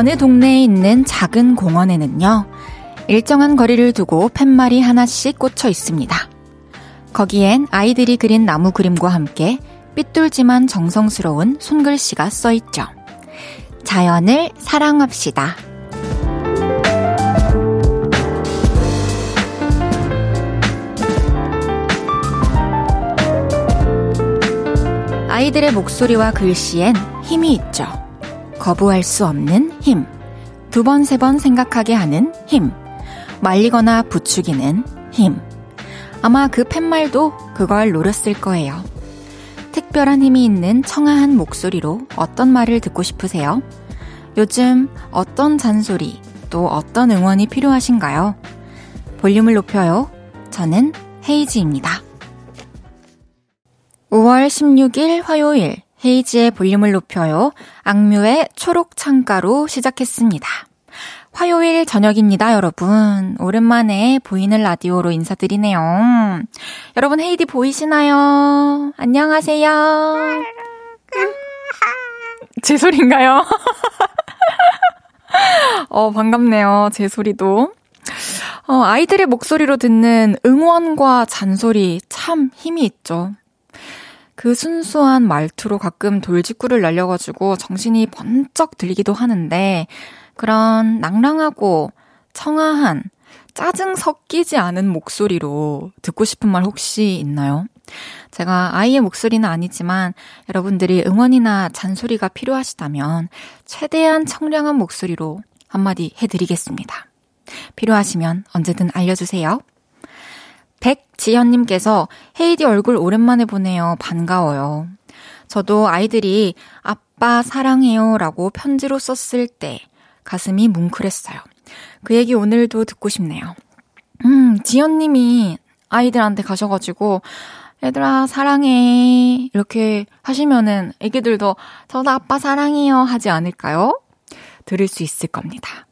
어느 동네에 있는 작은 공원에는요, 일정한 거리를 두고 팻말이 하나씩 꽂혀 있습니다. 거기엔 아이들이 그린 나무 그림과 함께 삐뚤지만 정성스러운 손글씨가 써 있죠. 자연을 사랑합시다. 아이들의 목소리와 글씨엔 힘이 있죠. 거부할 수 없는 힘. 두 번, 세 번 생각하게 하는 힘. 말리거나 부추기는 힘. 아마 그 팻말도 그걸 노렸을 거예요. 특별한 힘이 있는 청아한 목소리로 어떤 말을 듣고 싶으세요? 요즘 어떤 잔소리, 또 어떤 응원이 필요하신가요? 볼륨을 높여요. 저는 헤이지입니다. 5월 16일 화요일 헤이지의 볼륨을 높여요. 악뮤의 초록 창가로 시작했습니다. 화요일 저녁입니다, 여러분. 오랜만에 보이는 라디오로 인사드리네요. 여러분, 헤이디 보이시나요? 안녕하세요. 제 소리인가요? 어, 반갑네요. 제 소리도. 어, 아이들의 목소리로 듣는 응원과 잔소리 참 힘이 있죠. 그 순수한 말투로 가끔 돌직구를 날려가지고 정신이 번쩍 들기도 하는데 그런 낭랑하고 청아한 짜증 섞이지 않은 목소리로 듣고 싶은 말 혹시 있나요? 제가 아이의 목소리는 아니지만 여러분들이 응원이나 잔소리가 필요하시다면 최대한 청량한 목소리로 한마디 해드리겠습니다. 필요하시면 언제든 알려주세요. 백지현님께서 헤이디 얼굴 오랜만에 보네요. 반가워요. 저도 아이들이 아빠 사랑해요 라고 편지로 썼을 때 가슴이 뭉클했어요. 그 얘기 오늘도 듣고 싶네요. 음, 지연님이 아이들한테 가셔가지고, 얘들아, 사랑해. 이렇게 하시면은 애기들도 저도 아빠 사랑해요. 하지 않을까요? 들을 수 있을 겁니다.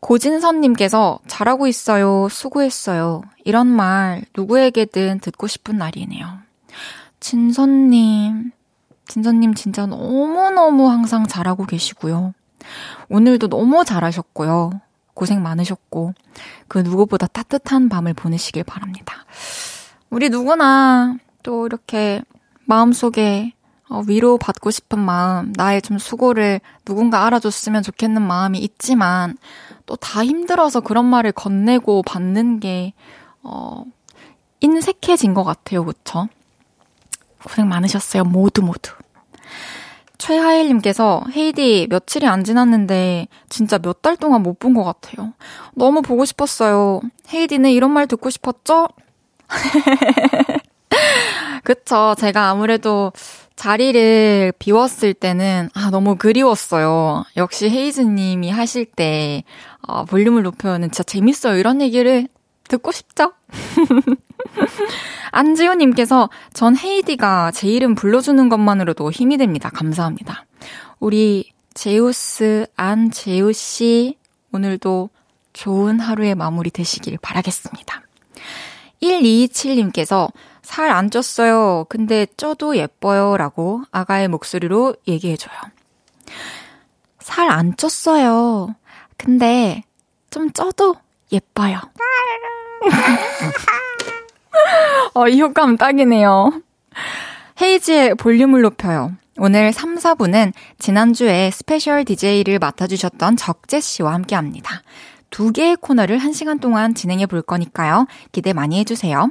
고진선님께서 잘하고 있어요. 수고했어요. 이런 말 누구에게든 듣고 싶은 날이네요. 진선님, 진선님 진짜 너무너무 항상 잘하고 계시고요. 오늘도 너무 잘하셨고요. 고생 많으셨고, 그 누구보다 따뜻한 밤을 보내시길 바랍니다. 우리 누구나 또 이렇게 마음속에 어, 위로 받고 싶은 마음, 나의 좀 수고를 누군가 알아줬으면 좋겠는 마음이 있지만, 또 다 힘들어서 그런 말을 건네고 받는 게, 어, 인색해진 것 같아요. 그쵸? 고생 많으셨어요. 모두 모두. 최하일님께서 헤이디 며칠이 안 지났는데 진짜 몇 달 동안 못 본 것 같아요. 너무 보고 싶었어요. 헤이디는 이런 말 듣고 싶었죠? 그쵸. 제가 아무래도 자리를 비웠을 때는, 아, 너무 그리웠어요. 역시 헤이즈님이 하실 때, 어, 볼륨을 높여는 진짜 재밌어요. 이런 얘기를 듣고 싶죠? 안지호님께서 전 헤이디가 제 이름 불러주는 것만으로도 힘이 됩니다. 감사합니다. 우리 제우스, 안 제우 씨, 오늘도 좋은 하루의 마무리 되시길 바라겠습니다. 1227님께서 살 안 쪘어요. 근데 쪄도 예뻐요. 라고 아가의 목소리로 얘기해줘요. 살 안 쪘어요. 근데 좀 쪄도 예뻐요. 어, 이 효과음 딱이네요. 헤이지의 볼륨을 높여요. 오늘 3, 4부는 지난주에 special DJ를 맡아주셨던 적재 씨와 함께 합니다. 두 개의 코너를 1시간 동안 진행해 볼 거니까요. 기대 많이 해주세요.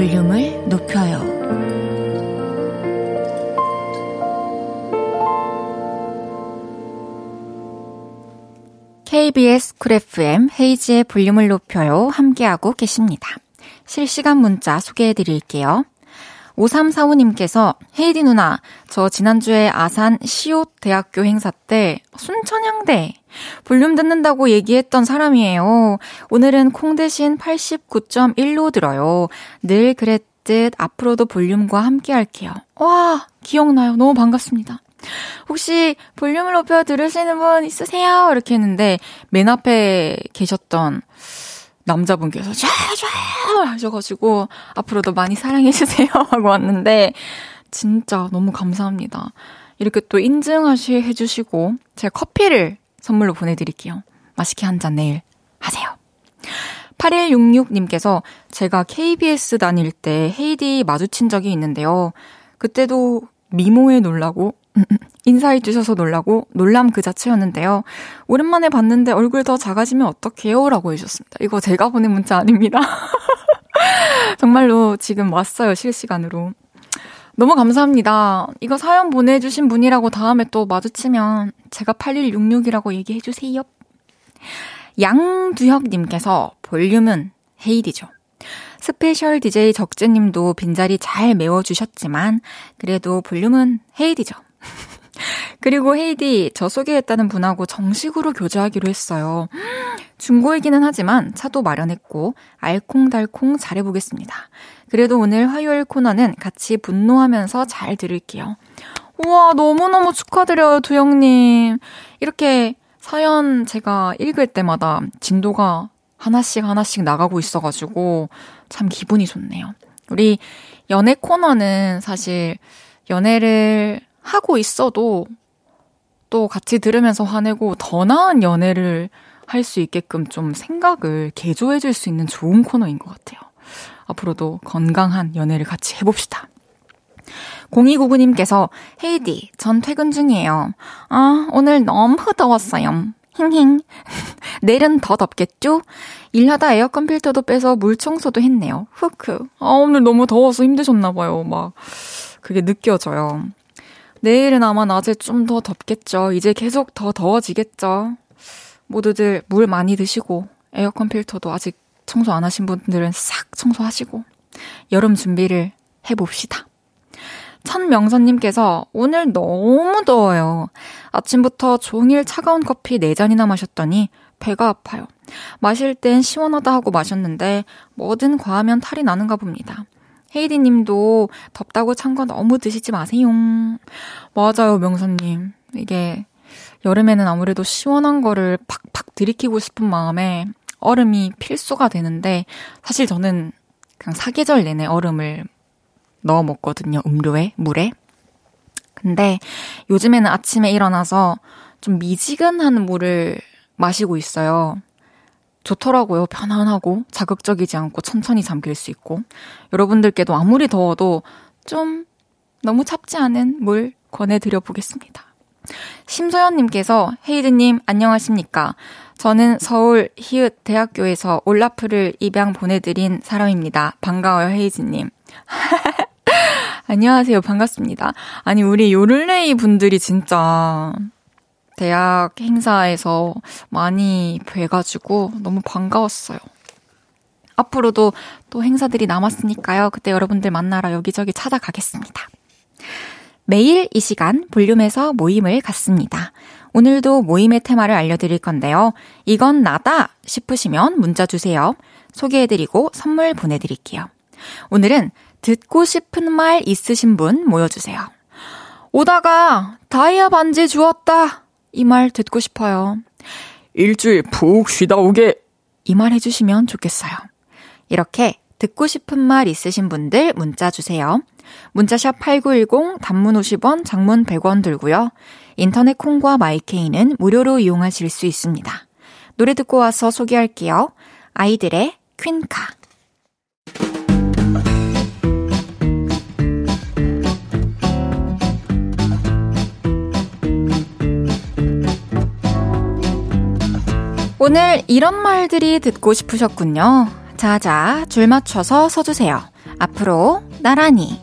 볼륨을 높여요. KBS Cool FM 헤이즈의 볼륨을 높여요. 함께하고 계십니다. 실시간 문자 소개해 드릴게요. 5345님께서 헤이디 누나, 저 지난주에 아산 ㅅ대학교 행사 때 순천향대 볼륨 듣는다고 얘기했던 사람이에요. 오늘은 콩 대신 89.1로 들어요. 늘 그랬듯 앞으로도 볼륨과 함께 할게요. 와, 기억나요. 너무 반갑습니다. 혹시 볼륨을 높여 들으시는 분 있으세요? 이렇게 했는데 맨 앞에 계셨던 남자분께서 쫙쫙 하셔가지고 앞으로도 많이 사랑해주세요 하고 왔는데 진짜 너무 감사합니다. 이렇게 또 인증하시 해주시고 제가 커피를 선물로 보내드릴게요. 맛있게 한 잔 내일 하세요. 8166님께서 제가 KBS 다닐 때 헤이디 마주친 적이 있는데요. 그때도 미모에 놀라고 인사해 주셔서 놀라고 놀람 그 자체였는데요. 오랜만에 봤는데 얼굴 더 작아지면 어떡해요? 라고 해주셨습니다. 이거 제가 보낸 문자 아닙니다. 정말로 지금 왔어요, 실시간으로. 너무 감사합니다. 이거 사연 보내주신 분이라고 다음에 또 마주치면 제가 8166이라고 얘기해주세요. 양두혁님께서 볼륨은 헤이디죠. special DJ 적재님도 빈자리 잘 메워주셨지만 그래도 볼륨은 헤이디죠. 그리고 헤이디, 저 소개했다는 분하고 정식으로 교제하기로 했어요. 중고이기는 하지만 차도 마련했고, 알콩달콩 잘해보겠습니다. 그래도 오늘 화요일 코너는 같이 분노하면서 잘 들을게요. 우와, 너무너무 축하드려요, 두영님. 이렇게 사연 제가 읽을 때마다 진도가 하나씩 하나씩 나가고 있어가지고 참 기분이 좋네요. 우리 연애 코너는 사실 연애를 하고 있어도 또 같이 들으면서 화내고 더 나은 연애를 할 수 있게끔 좀 생각을 개조해 줄 수 있는 좋은 코너인 것 같아요. 앞으로도 건강한 연애를 같이 해봅시다. 0299님께서 헤이디, 전 퇴근 중이에요. 아, 오늘 너무 더웠어요. 힝힝. 내일은 더 덥겠죠? 일하다 에어컨 필터도 빼서 물 청소도 했네요. 후크. 아, 오늘 너무 더워서 힘드셨나봐요. 막, 그게 느껴져요. 내일은 아마 낮에 좀 더 덥겠죠. 이제 계속 더 더워지겠죠. 모두들 물 많이 드시고, 에어컨 필터도 아직 청소 안 하신 분들은 싹 청소하시고, 여름 준비를 해봅시다. 천명선님께서 오늘 너무 더워요. 아침부터 종일 차가운 커피 4잔이나 마셨더니 배가 아파요. 마실 땐 시원하다 하고 마셨는데 뭐든 과하면 탈이 나는가 봅니다. 헤이디 님도 덥다고 찬 거 너무 드시지 마세요. 맞아요, 명선님. 이게 여름에는 아무래도 시원한 거를 팍팍 들이키고 싶은 마음에 얼음이 필수가 되는데 사실 저는 그냥 사계절 내내 얼음을 넣어 먹거든요. 음료에, 물에. 근데 요즘에는 아침에 일어나서 좀 미지근한 물을 마시고 있어요. 좋더라고요. 편안하고 자극적이지 않고 천천히 잠길 수 있고. 여러분들께도 아무리 더워도 좀 너무 찹지 않은 물 권해드려 보겠습니다. 심소연님께서 헤이드님 안녕하십니까? 저는 서울 히읗 대학교에서 올라프를 입양 보내드린 사람입니다. 반가워요 헤이즈님. 안녕하세요. 반갑습니다. 아니, 우리 요를레이 분들이 진짜 대학 행사에서 많이 뵈가지고 너무 반가웠어요. 앞으로도 또 행사들이 남았으니까요. 그때 여러분들 만나러 여기저기 찾아가겠습니다. 매일 이 시간 볼륨에서 모임을 갖습니다. 오늘도 모임의 테마를 알려드릴 건데요. 이건 나다 싶으시면 문자 주세요. 소개해드리고 선물 보내드릴게요. 오늘은 듣고 싶은 말 있으신 분 모여주세요. 오다가 다이아 반지 주었다. 이 말 듣고 싶어요. 일주일 푹 쉬다 오게. 이 말 해주시면 좋겠어요. 이렇게 듣고 싶은 말 있으신 분들 문자 주세요. 문자샵 8910 단문 50원, 장문 100원 들고요. 인터넷 콩과 마이케이는 무료로 이용하실 수 있습니다. 노래 듣고 와서 소개할게요. 아이들의 퀸카. 오늘 이런 말들이 듣고 싶으셨군요. 자자, 줄 맞춰서 서주세요. 앞으로 나란히.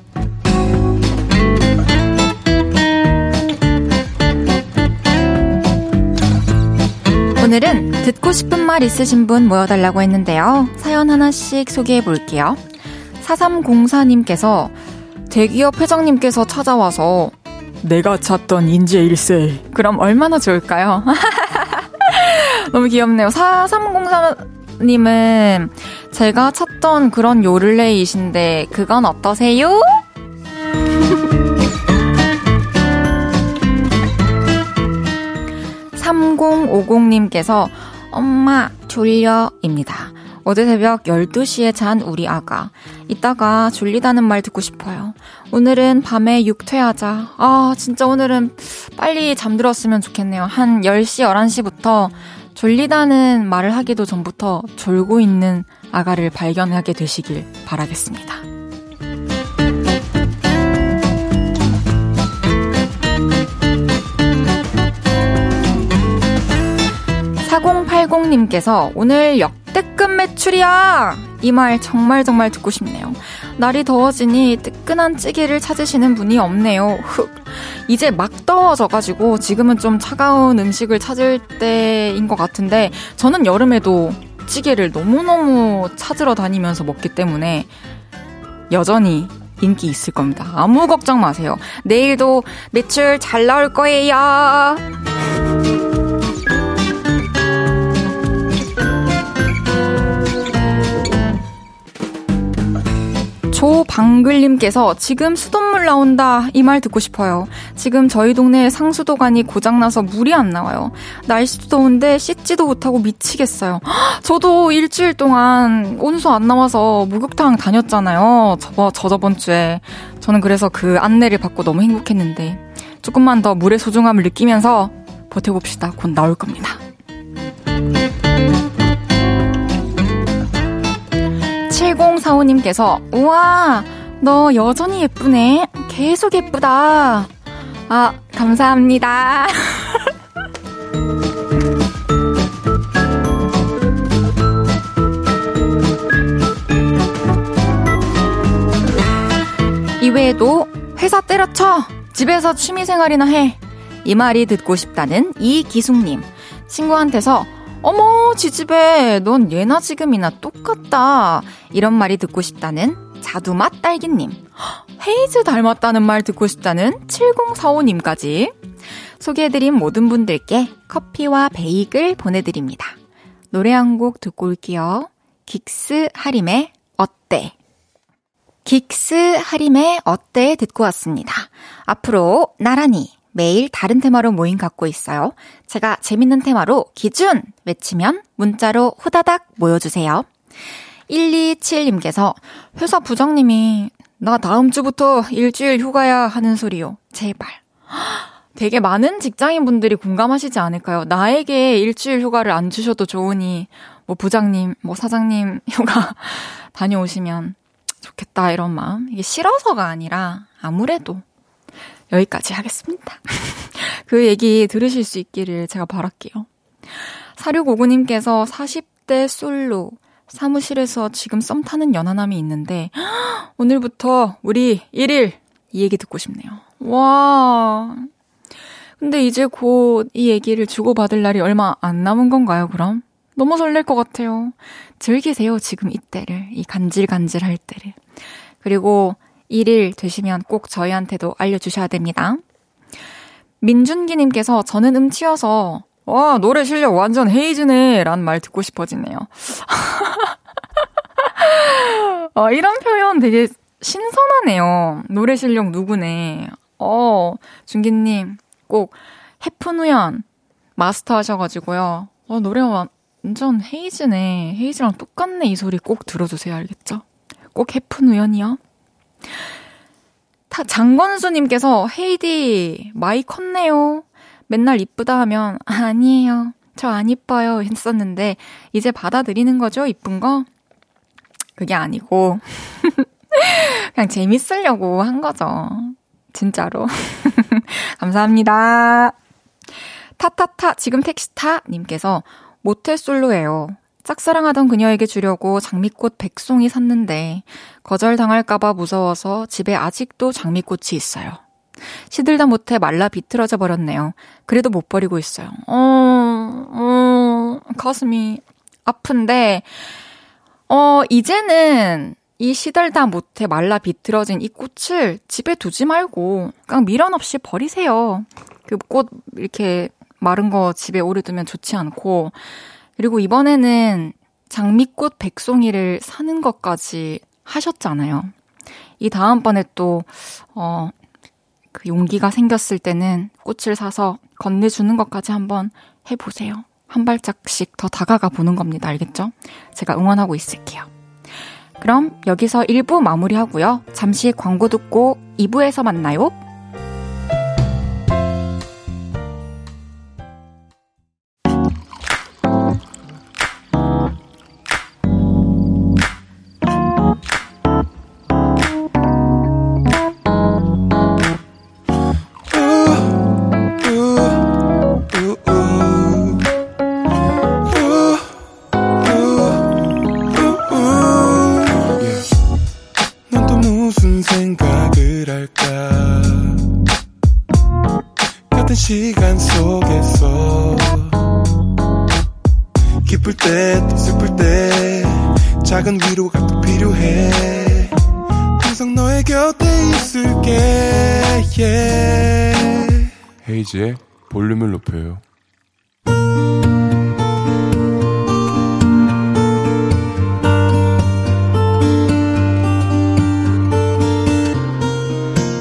오늘은 듣고 싶은 말 있으신 분 모여달라고 했는데요. 사연 하나씩 소개해 볼게요. 4304님께서 대기업 회장님께서 찾아와서 내가 찾던 인재 일세. 그럼 얼마나 좋을까요? 너무 귀엽네요. 4304님은 제가 찾던 그런 요를레이신데 그건 어떠세요? 3050님께서 엄마 졸려입니다. 어제 새벽 12시에 잔 우리 아가. 이따가 졸리다는 말 듣고 싶어요. 오늘은 밤에 육퇴하자. 아, 진짜 오늘은 빨리 잠들었으면 좋겠네요. 한 10시, 11시부터 졸리다는 말을 하기도 전부터 졸고 있는 아가를 발견하게 되시길 바라겠습니다. 4080님께서 오늘 역대급 매출이야! 이 말 정말 정말 듣고 싶네요. 날이 더워지니 뜨끈한 찌개를 찾으시는 분이 없네요. 흑. 이제 막 더워져가지고 지금은 좀 차가운 음식을 찾을 때인 것 같은데 저는 여름에도 찌개를 너무너무 찾으러 다니면서 먹기 때문에 여전히 인기 있을 겁니다. 아무 걱정 마세요. 내일도 매출 잘 나올 거예요. 조방글님께서 지금 수돗물 나온다 이 말 듣고 싶어요. 지금 저희 동네 상수도관이 고장나서 물이 안 나와요. 날씨도 더운데 씻지도 못하고 미치겠어요. 저도 일주일 동안 온수 안 나와서 목욕탕 다녔잖아요. 저, 저저번 주에. 저는 그래서 그 안내를 받고 너무 행복했는데 조금만 더 물의 소중함을 느끼면서 버텨봅시다. 곧 나올 겁니다. 7045님께서, 우와, 너 여전히 예쁘네. 계속 예쁘다. 아, 감사합니다. 이외에도 회사 때려쳐! 집에서 취미생활이나 해! 이 말이 듣고 싶다는 이기숙님. 친구한테서 어머, 지집에 넌 예나 지금이나 똑같다. 이런 말이 듣고 싶다는 자두맛 딸기님. 헤이즈 닮았다는 말 듣고 싶다는 7045님까지 소개해드린 모든 분들께 커피와 베이글 보내드립니다. 노래 한 곡 듣고 올게요. 긱스 하림의 어때? 긱스 하림의 어때 듣고 왔습니다. 앞으로 나란히 매일 다른 테마로 모임 갖고 있어요. 제가 재밌는 테마로 기준 외치면 문자로 후다닥 모여주세요. 127님께서 회사 부장님이 나 다음 주부터 일주일 휴가야 하는 소리요. 제발. 되게 많은 직장인 분들이 공감하시지 않을까요? 나에게 일주일 휴가를 안 주셔도 좋으니, 뭐 부장님, 뭐 사장님 휴가 다녀오시면 좋겠다, 이런 마음. 이게 싫어서가 아니라 아무래도 여기까지 하겠습니다. 그 얘기 들으실 수 있기를 제가 바랄게요. 4659님께서 40대 솔로 사무실에서 지금 썸 타는 연하남이 있는데 오늘부터 우리 1일 이 얘기 듣고 싶네요. 와. 근데 이제 곧 이 얘기를 주고받을 날이 얼마 안 남은 건가요, 그럼? 너무 설렐 것 같아요. 즐기세요, 지금 이때를. 이 간질간질할 때를. 그리고 1일 되시면 꼭 저희한테도 알려주셔야 됩니다. 민준기님께서 저는 음치여서 와 노래 실력 완전 헤이즈네 라는 말 듣고 싶어지네요. 어, 이런 표현 되게 신선하네요. 노래 실력 누구네. 어, 준기님 꼭 해프누연 마스터 하셔가지고요. 어, 노래 완전 헤이즈네. 헤이즈랑 똑같네 이 소리 꼭 들어주세요. 알겠죠? 꼭 해프누연이요. 타, 장건수님께서 헤이디 마이 컸네요. 맨날 이쁘다 하면 아니에요. 저 안 이뻐요 했었는데 이제 받아들이는 거죠 이쁜 거? 그게 아니고 그냥 재밌으려고 한 거죠. 진짜로. 감사합니다. 타타타 지금 택시 타 님께서 모태솔로예요. 짝사랑하던 그녀에게 주려고 장미꽃 백송이 샀는데 거절당할까봐 무서워서 집에 아직도 장미꽃이 있어요. 시들다 못해 말라 비틀어져 버렸네요. 그래도 못 버리고 있어요. 어, 어, 가슴이 아픈데, 어, 이제는 이 시들다 못해 말라 비틀어진 이 꽃을 집에 두지 말고 그냥 미련 없이 버리세요. 그 꽃 이렇게 마른 거 집에 오래 두면 좋지 않고 그리고 이번에는 장미꽃 백송이를 사는 것까지 하셨잖아요. 이 다음번에 또, 어, 그 용기가 생겼을 때는 꽃을 사서 건네주는 것까지 한번 해보세요. 한 발짝씩 더 다가가 보는 겁니다. 알겠죠? 제가 응원하고 있을게요. 그럼 여기서 1부 마무리하고요. 잠시 광고 듣고 2부에서 만나요.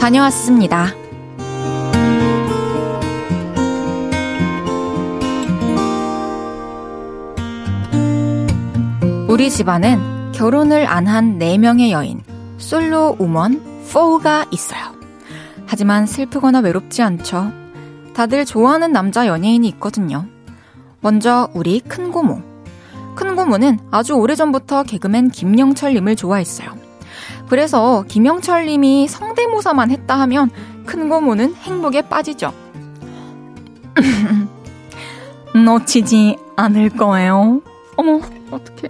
다녀왔습니다. 우리 집안은 결혼을 안 한 4명의 여인, 솔로 우먼 4가 있어요. 하지만 슬프거나 외롭지 않죠. 다들 좋아하는 남자 연예인이 있거든요. 먼저 우리 큰 고모. 큰 고모는 아주 오래전부터 개그맨 김영철님을 좋아했어요. 그래서 김영철 님이 성대모사만 했다 하면 큰 고모는 행복에 빠지죠. 놓치지 않을 거예요. 어머, 어떡해.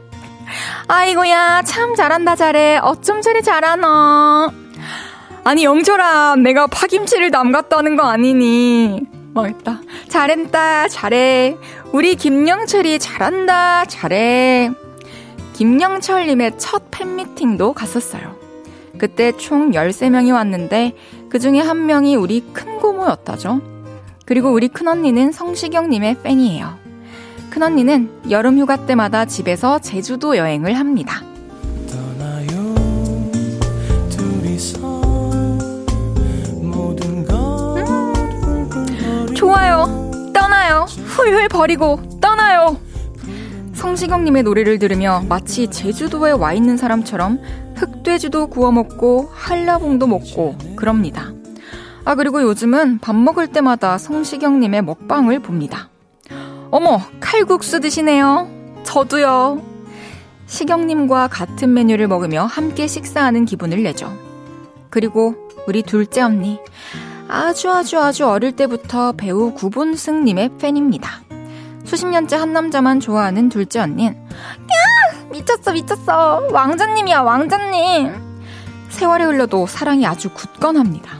아이고야, 참 잘한다, 잘해. 어쩜 저리 잘하나. 아니, 영철아, 내가 파김치를 담갔다는 거 아니니. 망했다. 잘했다, 잘해. 우리 김영철이 잘한다, 잘해. 김영철님의 첫 팬미팅도 갔었어요. 그때 총 13명이 왔는데 그 중에 한 명이 우리 큰 고모였다죠. 그리고 우리 큰언니는 성시경님의 팬이에요. 큰언니는 여름 휴가 때마다 집에서 제주도 여행을 합니다. 좋아요. 떠나요. 훌훌 버리고 떠나요. 성시경님의 노래를 들으며 마치 제주도에 와 있는 사람처럼 흑돼지도 구워 먹고 한라봉도 먹고 그럽니다. 아 그리고 요즘은 밥 먹을 때마다 성시경님의 먹방을 봅니다. 어머 칼국수 드시네요. 저도요. 시경님과 같은 메뉴를 먹으며 함께 식사하는 기분을 내죠. 그리고 우리 둘째 언니 아주 아주 아주 어릴 때부터 배우 구본승님의 팬입니다. 수십 년째 한 남자만 좋아하는 둘째 언닌. 야! 미쳤어, 미쳤어. 왕자님이야, 왕자님. 세월이 흘러도 사랑이 아주 굳건합니다.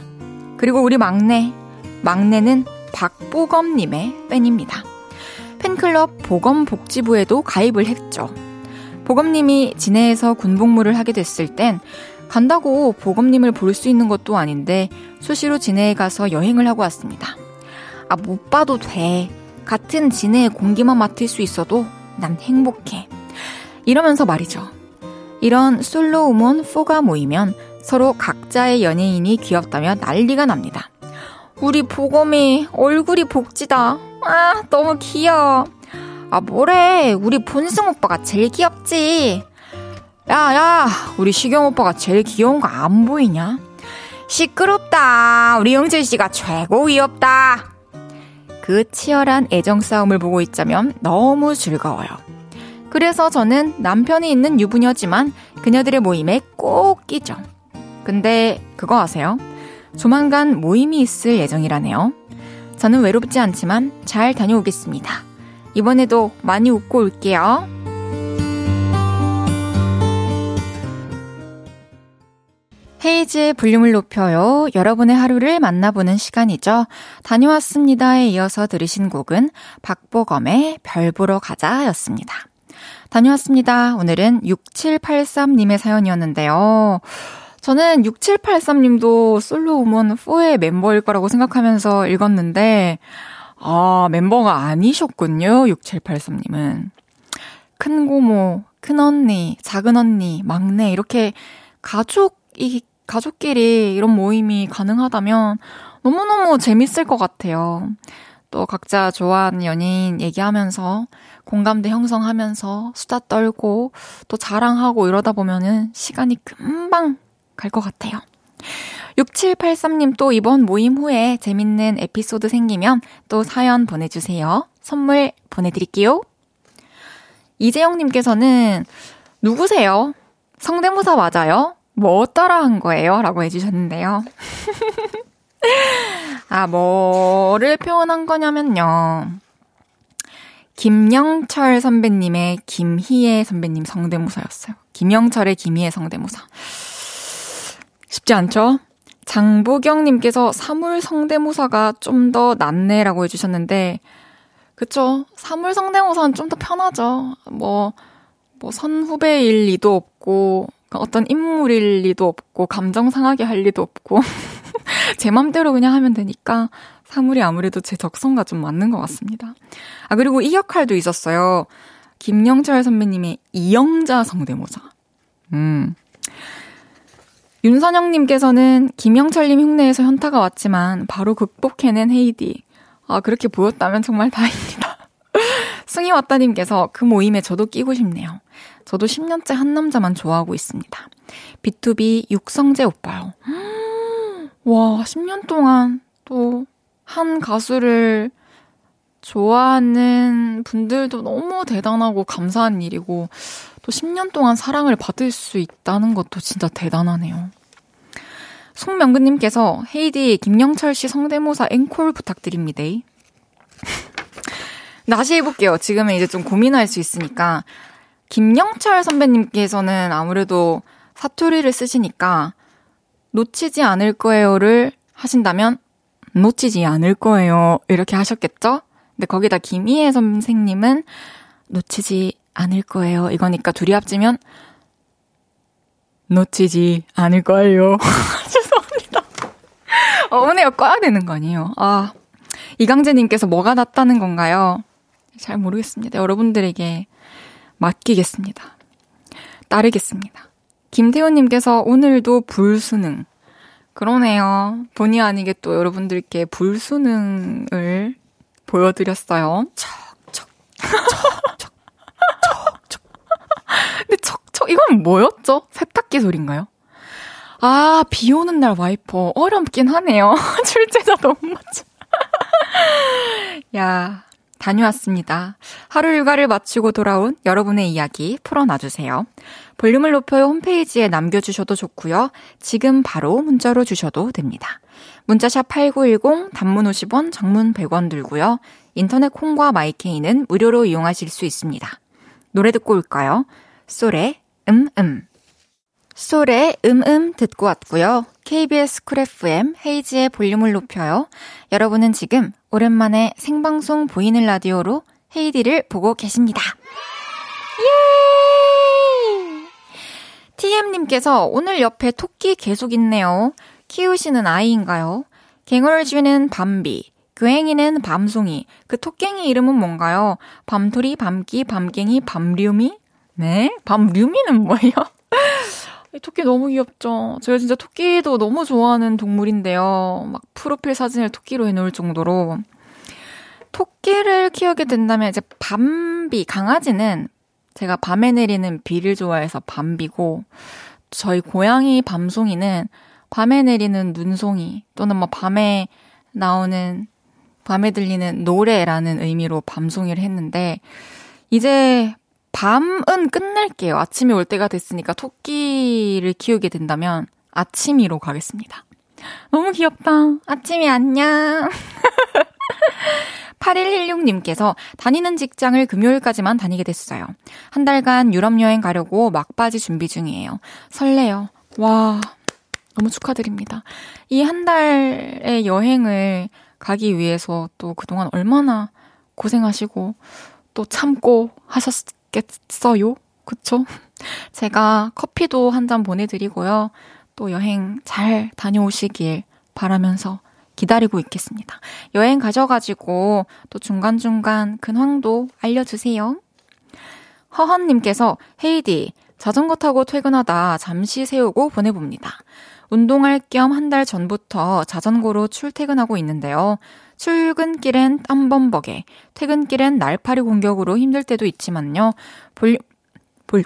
그리고 우리 막내. 막내는 박보검님의 팬입니다. 팬클럽 보검복지부에도 가입을 했죠. 보검님이 진해에서 군복무를 하게 됐을 땐 간다고 보검님을 볼 수 있는 것도 아닌데 수시로 진해에 가서 여행을 하고 왔습니다. 아, 못 봐도 돼. 같은 진해의 공기만 맡을 수 있어도 난 행복해. 이러면서 말이죠. 이런 솔로 우먼 4가 모이면 서로 각자의 연예인이 귀엽다며 난리가 납니다. 우리 보검이 얼굴이 복지다. 아, 너무 귀여워. 아, 뭐래. 우리 본승 오빠가 제일 귀엽지. 야, 야, 우리 시경 오빠가 제일 귀여운 거 안 보이냐? 시끄럽다. 우리 영재 씨가 최고 귀엽다. 그 치열한 애정 싸움을 보고 있자면 너무 즐거워요. 그래서 저는 남편이 있는 유부녀지만 그녀들의 모임에 꼭 끼죠. 근데 그거 아세요? 조만간 모임이 있을 예정이라네요. 저는 외롭지 않지만 잘 다녀오겠습니다. 이번에도 많이 웃고 올게요. 헤이즈의 볼륨을 높여요. 여러분의 하루를 만나보는 시간이죠. 다녀왔습니다에 이어서 들으신 곡은 박보검의 별 보러 가자 였습니다. 다녀왔습니다. 오늘은 6783님의 사연이었는데요. 저는 6783님도 솔로 우먼 4의 멤버일 거라고 생각하면서 읽었는데, 아, 멤버가 아니셨군요. 6783님은. 큰 고모, 큰 언니, 작은 언니, 막내, 이렇게 가족 이, 가족끼리 이런 모임이 가능하다면 너무너무 재밌을 것 같아요. 또 각자 좋아하는 연예인 얘기하면서 공감대 형성하면서 수다 떨고 또 자랑하고 이러다 보면은 시간이 금방 갈 것 같아요. 6783님 또 이번 모임 후에 재밌는 에피소드 생기면 또 사연 보내주세요. 선물 보내드릴게요. 이재영님께서는 누구세요? 성대모사 맞아요? 뭐 따라한 거예요? 라고 해주셨는데요. 아, 뭐를 표현한 거냐면요. 김영철 선배님의 김희애 선배님 성대모사였어요. 김영철의 김희애 성대모사. 쉽지 않죠? 장보경님께서 사물 성대모사가 좀 더 낫네라고 해주셨는데, 그쵸. 사물 성대모사는 좀 더 편하죠. 뭐, 뭐, 선후배일 리도 없고, 어떤 인물일 리도 없고, 감정 상하게 할 리도 없고, 제 맘대로 그냥 하면 되니까, 사물이 아무래도 제 적성과 좀 맞는 것 같습니다. 아, 그리고 이 역할도 있었어요. 김영철 선배님의 이영자 성대모사. 음. 윤선영님께서는 김영철님 흉내에서 현타가 왔지만 바로 극복해낸 헤이디. 아, 그렇게 보였다면 정말 다행입니다. 승희 왔다님께서 그 모임에 저도 끼고 싶네요. 저도 10년째 한 남자만 좋아하고 있습니다. B2B 육성재 오빠요. 와, 10년 동안 또 한 가수를 좋아하는 분들도 너무 대단하고 감사한 일이고, 또 10년 동안 사랑을 받을 수 있다는 것도 진짜 대단하네요. 송명근님께서 헤이디 김영철 씨 성대모사 앵콜 부탁드립니다. 다시 해볼게요. 지금은 이제 좀 고민할 수 있으니까. 김영철 선배님께서는 아무래도 사투리를 쓰시니까 놓치지 않을 거예요를 하신다면 놓치지 않을 거예요. 이렇게 하셨겠죠? 근데 거기다 김희애 선생님은 놓치지 않을 거예요. 이거니까 둘이 합치면 놓치지 않을 거예요. 어머니가 꺼야 되는 거 아니에요? 아, 이강재님께서 뭐가 낫다는 건가요? 잘 모르겠습니다. 여러분들에게 맡기겠습니다. 따르겠습니다. 김태훈님께서 오늘도 불수능. 그러네요. 본의 아니게 또 여러분들께 불수능을 보여드렸어요. 척척, 척척, 척척. 근데 척척, 이건 뭐였죠? 세탁기 소리인가요? 아, 비 오는 날 와이퍼. 어렵긴 하네요. 출제자 너무 맞죠. 야, 다녀왔습니다. 하루 일과를 마치고 돌아온 여러분의 이야기 풀어놔주세요. 볼륨을 높여요 홈페이지에 남겨주셔도 좋고요. 지금 바로 문자로 주셔도 됩니다. 문자샵 8910, 단문 50원, 장문 100원 들고요. 인터넷 콩과 마이K는 무료로 이용하실 수 있습니다. 노래 듣고 올까요? 솔의 음음. 음. 솔의 음음 듣고 왔고요. KBS Cool FM 헤이즈의 볼륨을 높여요. 여러분은 지금 오랜만에 생방송 보이는 라디오로 헤이디를 보고 계십니다. 예! TM님께서 오늘 옆에 토끼 계속 있네요. 키우시는 아이인가요? 갱얼 쥐는 밤비, 교행이는 밤송이, 그 토깽이 이름은 뭔가요? 밤토리, 밤끼, 밤갱이, 밤류미? 네? 밤류미는 뭐예요? 토끼 너무 귀엽죠? 제가 진짜 토끼도 너무 좋아하는 동물인데요. 막 프로필 사진을 토끼로 해놓을 정도로. 토끼를 키우게 된다면 이제 밤비, 강아지는 제가 밤에 내리는 비를 좋아해서 밤비고, 저희 고양이 밤송이는 밤에 내리는 눈송이 또는 뭐 밤에 나오는 밤에 들리는 노래라는 의미로 밤송이를 했는데 이제 밤은 끝낼게요. 아침이 올 때가 됐으니까 토끼를 키우게 된다면 아침이로 가겠습니다. 너무 귀엽다. 아침이 안녕. 8116님께서 다니는 직장을 금요일까지만 다니게 됐어요. 한 달간 유럽 여행 가려고 막바지 준비 중이에요. 설레요. 와, 너무 축하드립니다. 이 한 달의 여행을 가기 위해서 또 그동안 얼마나 고생하시고 또 참고 하셨 겠어요? 그쵸? 제가 커피도 한 잔 보내드리고요. 또 여행 잘 다녀오시길 바라면서 기다리고 있겠습니다. 여행 가셔가지고 또 중간중간 근황도 알려주세요. 허헌님께서 헤이디, 자전거 타고 퇴근하다 잠시 세우고 보내봅니다. 운동할 겸 한 달 전부터 자전거로 출퇴근하고 있는데요. 출근길엔 땀범벅에, 퇴근길엔 날파리 공격으로 힘들 때도 있지만요. 볼, 볼,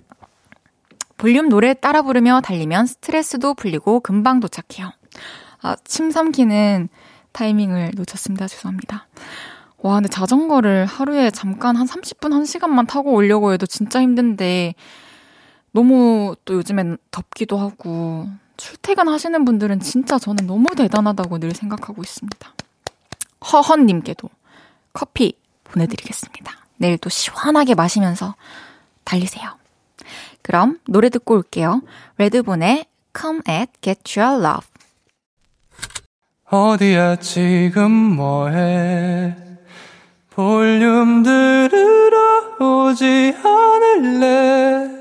볼륨 노래 따라 부르며 달리면 스트레스도 풀리고 금방 도착해요. 아, 침 삼키는 타이밍을 놓쳤습니다. 죄송합니다. 와, 근데 자전거를 하루에 잠깐 한 30분, 1시간만 타고 오려고 해도 진짜 힘든데, 너무 또 요즘엔 덥기도 하고, 출퇴근 하시는 분들은 진짜 저는 너무 대단하다고 늘 생각하고 있습니다. 허헌님께도 커피 보내드리겠습니다. 내일 또 시원하게 마시면서 달리세요. 그럼 노래 듣고 올게요. 레드본의 Come at Get Your Love. 어디야 지금 뭐해 볼륨 들으러 오지 않을래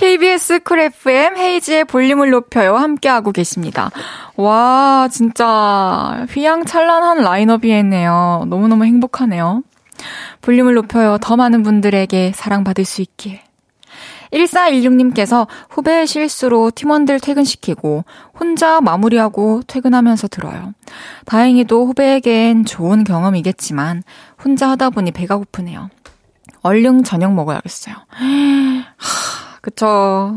KBS 쿨 FM 헤이지의 볼륨을 높여요. 함께하고 계십니다. 와, 진짜 휘황찬란한 라인업이었네요. 너무너무 행복하네요. 볼륨을 높여요. 더 많은 분들에게 사랑받을 수 있길. 1416님께서 후배의 실수로 팀원들 퇴근시키고 혼자 마무리하고 퇴근하면서 들어요. 다행히도 후배에겐 좋은 경험이겠지만 혼자 하다 보니 배가 고프네요. 얼른 저녁 먹어야겠어요. 하, 그쵸.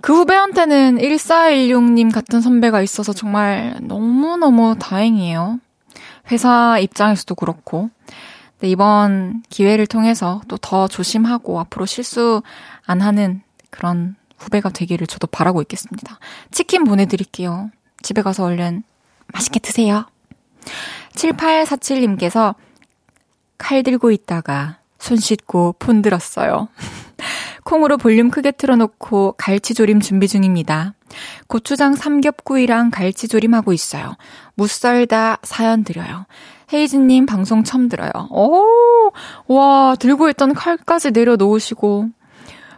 그 후배한테는 1416님 같은 선배가 있어서 정말 너무너무 다행이에요. 회사 입장에서도 그렇고. 네, 이번 기회를 통해서 또 더 조심하고 앞으로 실수 안 하는 그런 후배가 되기를 저도 바라고 있겠습니다. 치킨 보내드릴게요. 집에 가서 얼른 맛있게 드세요. 7847님께서 칼 들고 있다가 손 씻고 폰 들었어요. 콩으로 볼륨 크게 틀어놓고 갈치조림 준비 중입니다. 고추장 삼겹구이랑 갈치조림하고 있어요. 무썰다 사연 드려요. 헤이즈님 방송 처음 들어요. 오, 와, 들고 있던 칼까지 내려놓으시고,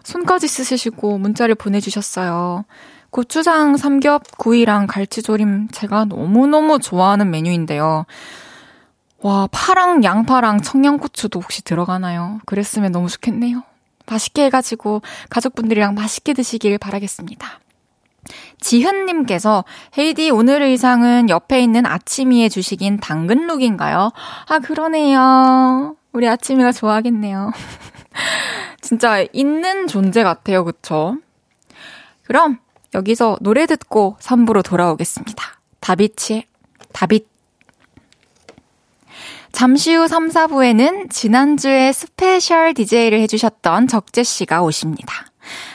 손까지 쓰시고 문자를 보내주셨어요. 고추장 삼겹구이랑 갈치조림 제가 너무너무 좋아하는 메뉴인데요. 와, 파랑 양파랑 청양고추도 혹시 들어가나요? 그랬으면 너무 좋겠네요. 맛있게 해가지고 가족분들이랑 맛있게 드시길 바라겠습니다. 지훈님께서 헤이디 오늘 의상은 옆에 있는 아침이의 주식인 당근look인가요? 아 그러네요. 우리 아침이가 좋아하겠네요. 진짜 있는 존재 같아요, 그쵸? 그럼 여기서 노래 듣고 3부로 돌아오겠습니다. 다비치의 다빗 잠시 후 3, 4부에는 지난주에 special DJ를 해주셨던 적재씨가 오십니다.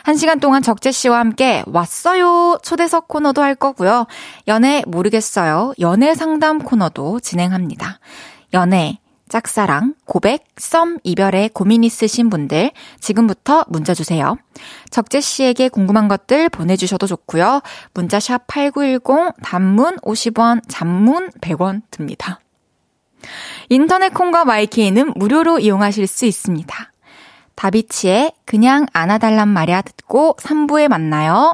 한 시간 동안 적재씨와 함께 왔어요 초대석 코너도 할 거고요. 연애 모르겠어요. 연애 상담 코너도 진행합니다. 연애, 짝사랑, 고백, 썸, 이별에 고민 있으신 분들 지금부터 문자 주세요. 적재 씨에게 궁금한 것들 보내주셔도 좋고요. 문자 샵 8910 단문 50원, 잔문 100원 듭니다. 인터넷 콩과 마이케이는 무료로 이용하실 수 있습니다. 다비치의 그냥 안아달란 말야 듣고 3부에 만나요.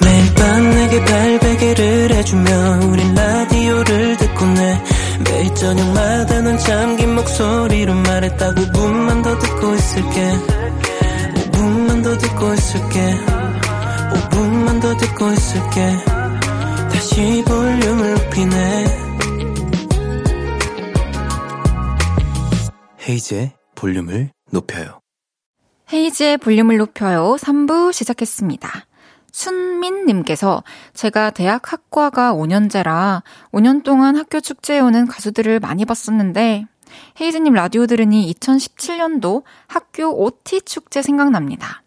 매일 밤 내게 발베개를 해주며 우린 라디오를 듣고 내 매일 저녁마다 넌 잠긴 목소리로 말했다 5분만 더 듣고 있을게 5분만 더 듣고 있을게 5분만 더 듣고 있을게 다시 볼륨을 높이네 헤이즈의 볼륨을 높여요. 헤이지의 볼륨을 높여요. 3부 시작했습니다. 순민님께서 제가 대학 학과가 5년제라 5년 동안 학교 축제에 오는 가수들을 많이 봤었는데 헤이즈님 라디오 들으니 2017년도 학교 OT 축제 생각납니다.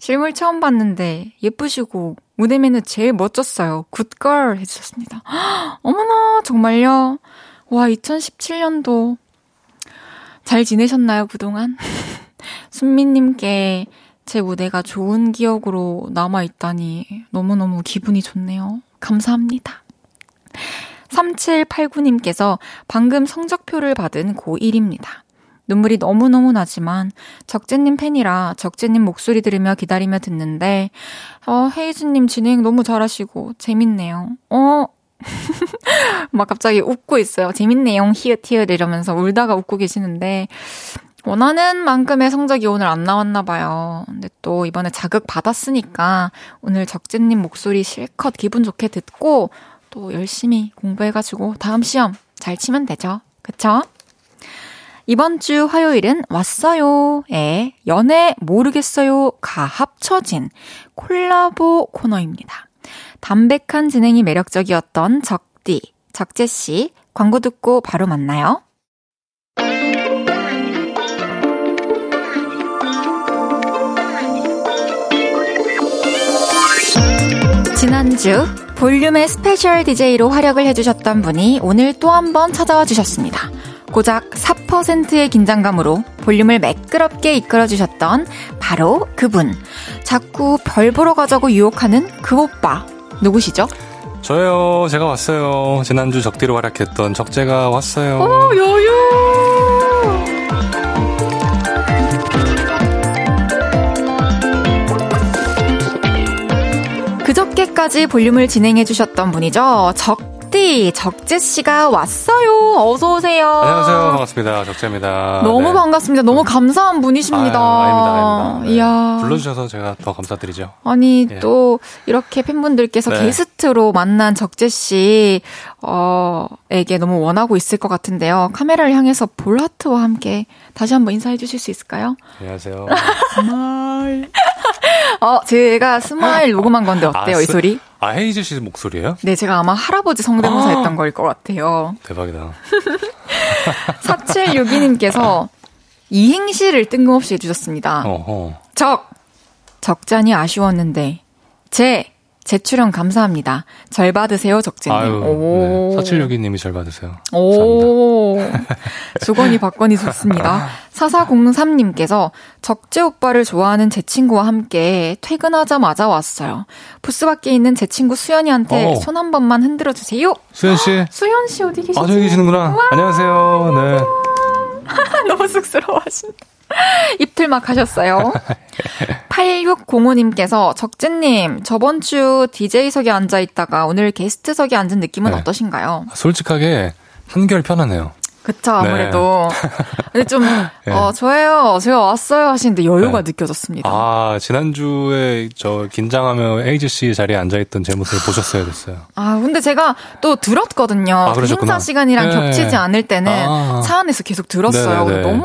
실물 처음 봤는데 예쁘시고 무대매는 제일 멋졌어요. 굿걸 해주셨습니다. 어머나 정말요? 와 2017년도 잘 지내셨나요 그동안? 순미님께 제 무대가 좋은 기억으로 남아있다니 너무너무 기분이 좋네요. 감사합니다. 3789님께서 방금 성적표를 받은 고1입니다. 눈물이 너무너무 나지만 적재님 팬이라 적재님 목소리 들으며 기다리며 듣는데 어, 헤이즈님 진행 너무 잘하시고 재밌네요. 어, 막 갑자기 웃고 있어요. 재밌네요. 히읗 히읗 이러면서 울다가 웃고 계시는데 원하는 만큼의 성적이 오늘 안 나왔나 봐요. 근데 또 이번에 자극 받았으니까 오늘 적재님 목소리 실컷 기분 좋게 듣고 또 열심히 공부해가지고 다음 시험 잘 치면 되죠. 그쵸? 이번 주 화요일은 왔어요의 연애 모르겠어요가 합쳐진 콜라보 코너입니다. 담백한 진행이 매력적이었던 적디, 적재씨, 광고 듣고 바로 만나요. 지난주 볼륨의 스페셜 DJ로 활약을 해주셨던 분이 오늘 또 한 번 찾아와 주셨습니다. 고작 4%의 긴장감으로 볼륨을 매끄럽게 이끌어주셨던 바로 그분. 자꾸 별 보러 가자고 유혹하는 그 오빠. 누구시죠? 저요, 제가 왔어요. 지난주 적디로 활약했던 적재가 왔어요. 오, 여유! 그저께까지 볼륨을 진행해주셨던 분이죠. 적 디, 적재 씨가 왔어요. 어서 오세요. 안녕하세요. 반갑습니다. 적재입니다. 너무 네. 반갑습니다. 너무 감사한 분이십니다. 아유, 아닙니다, 아닙니다. 네. 이야. 불러주셔서 제가 더 감사드리죠. 아니 예. 또 이렇게 팬분들께서 네. 게스트로 만난 적재 씨 어에게 너무 원하고 있을 것 같은데요. 카메라를 향해서 볼하트와 함께 다시 한번 인사해 주실 수 있을까요? 안녕하세요. 어, 제가 스마일 녹음한 건데 어때요, 아, 이 스- 소리? 아, 헤이즈 씨 목소리예요? 네, 제가 아마 할아버지 성대모사 했던 걸 것 같아요. 대박이다. 4762님께서 이행시를 뜬금없이 해주셨습니다. 어허. 적! 적잖이 아쉬웠는데, 제! 제출연 감사합니다. 절 받으세요, 적재님. 아유, 오. 네. 4762님이 잘 받으세요. 오. 주거니 받거니 좋습니다. 4403님께서 적재 오빠를 좋아하는 제 친구와 함께 퇴근하자마자 왔어요. 부스 밖에 있는 제 친구 수연이한테 오. 손한 번만 흔들어 주세요. 수현 씨. 수연 씨 어디 계시지? 아, 저기 계시는구나. 안녕하세요. 네. 너무 쑥스러워하신다. 입틀막 하셨어요. 8605님께서 적재님, 저번 주 DJ석에 앉아 있다가 오늘 게스트석에 앉은 느낌은 네. 어떠신가요? 솔직하게 한결 편하네요. 그쵸, 아무래도. 근데 좀, 어, 저예요. 제가 왔어요. 하시는데 여유가 네. 느껴졌습니다. 아, 지난주에 저 긴장하며 에이즈 씨 자리에 앉아있던 제 모습을 보셨어야 됐어요. 아, 근데 제가 또 들었거든요. 아, 그. 행사 시간이랑 네. 겹치지 않을 때는 아. 차 안에서 계속 들었어요. 네네네. 너무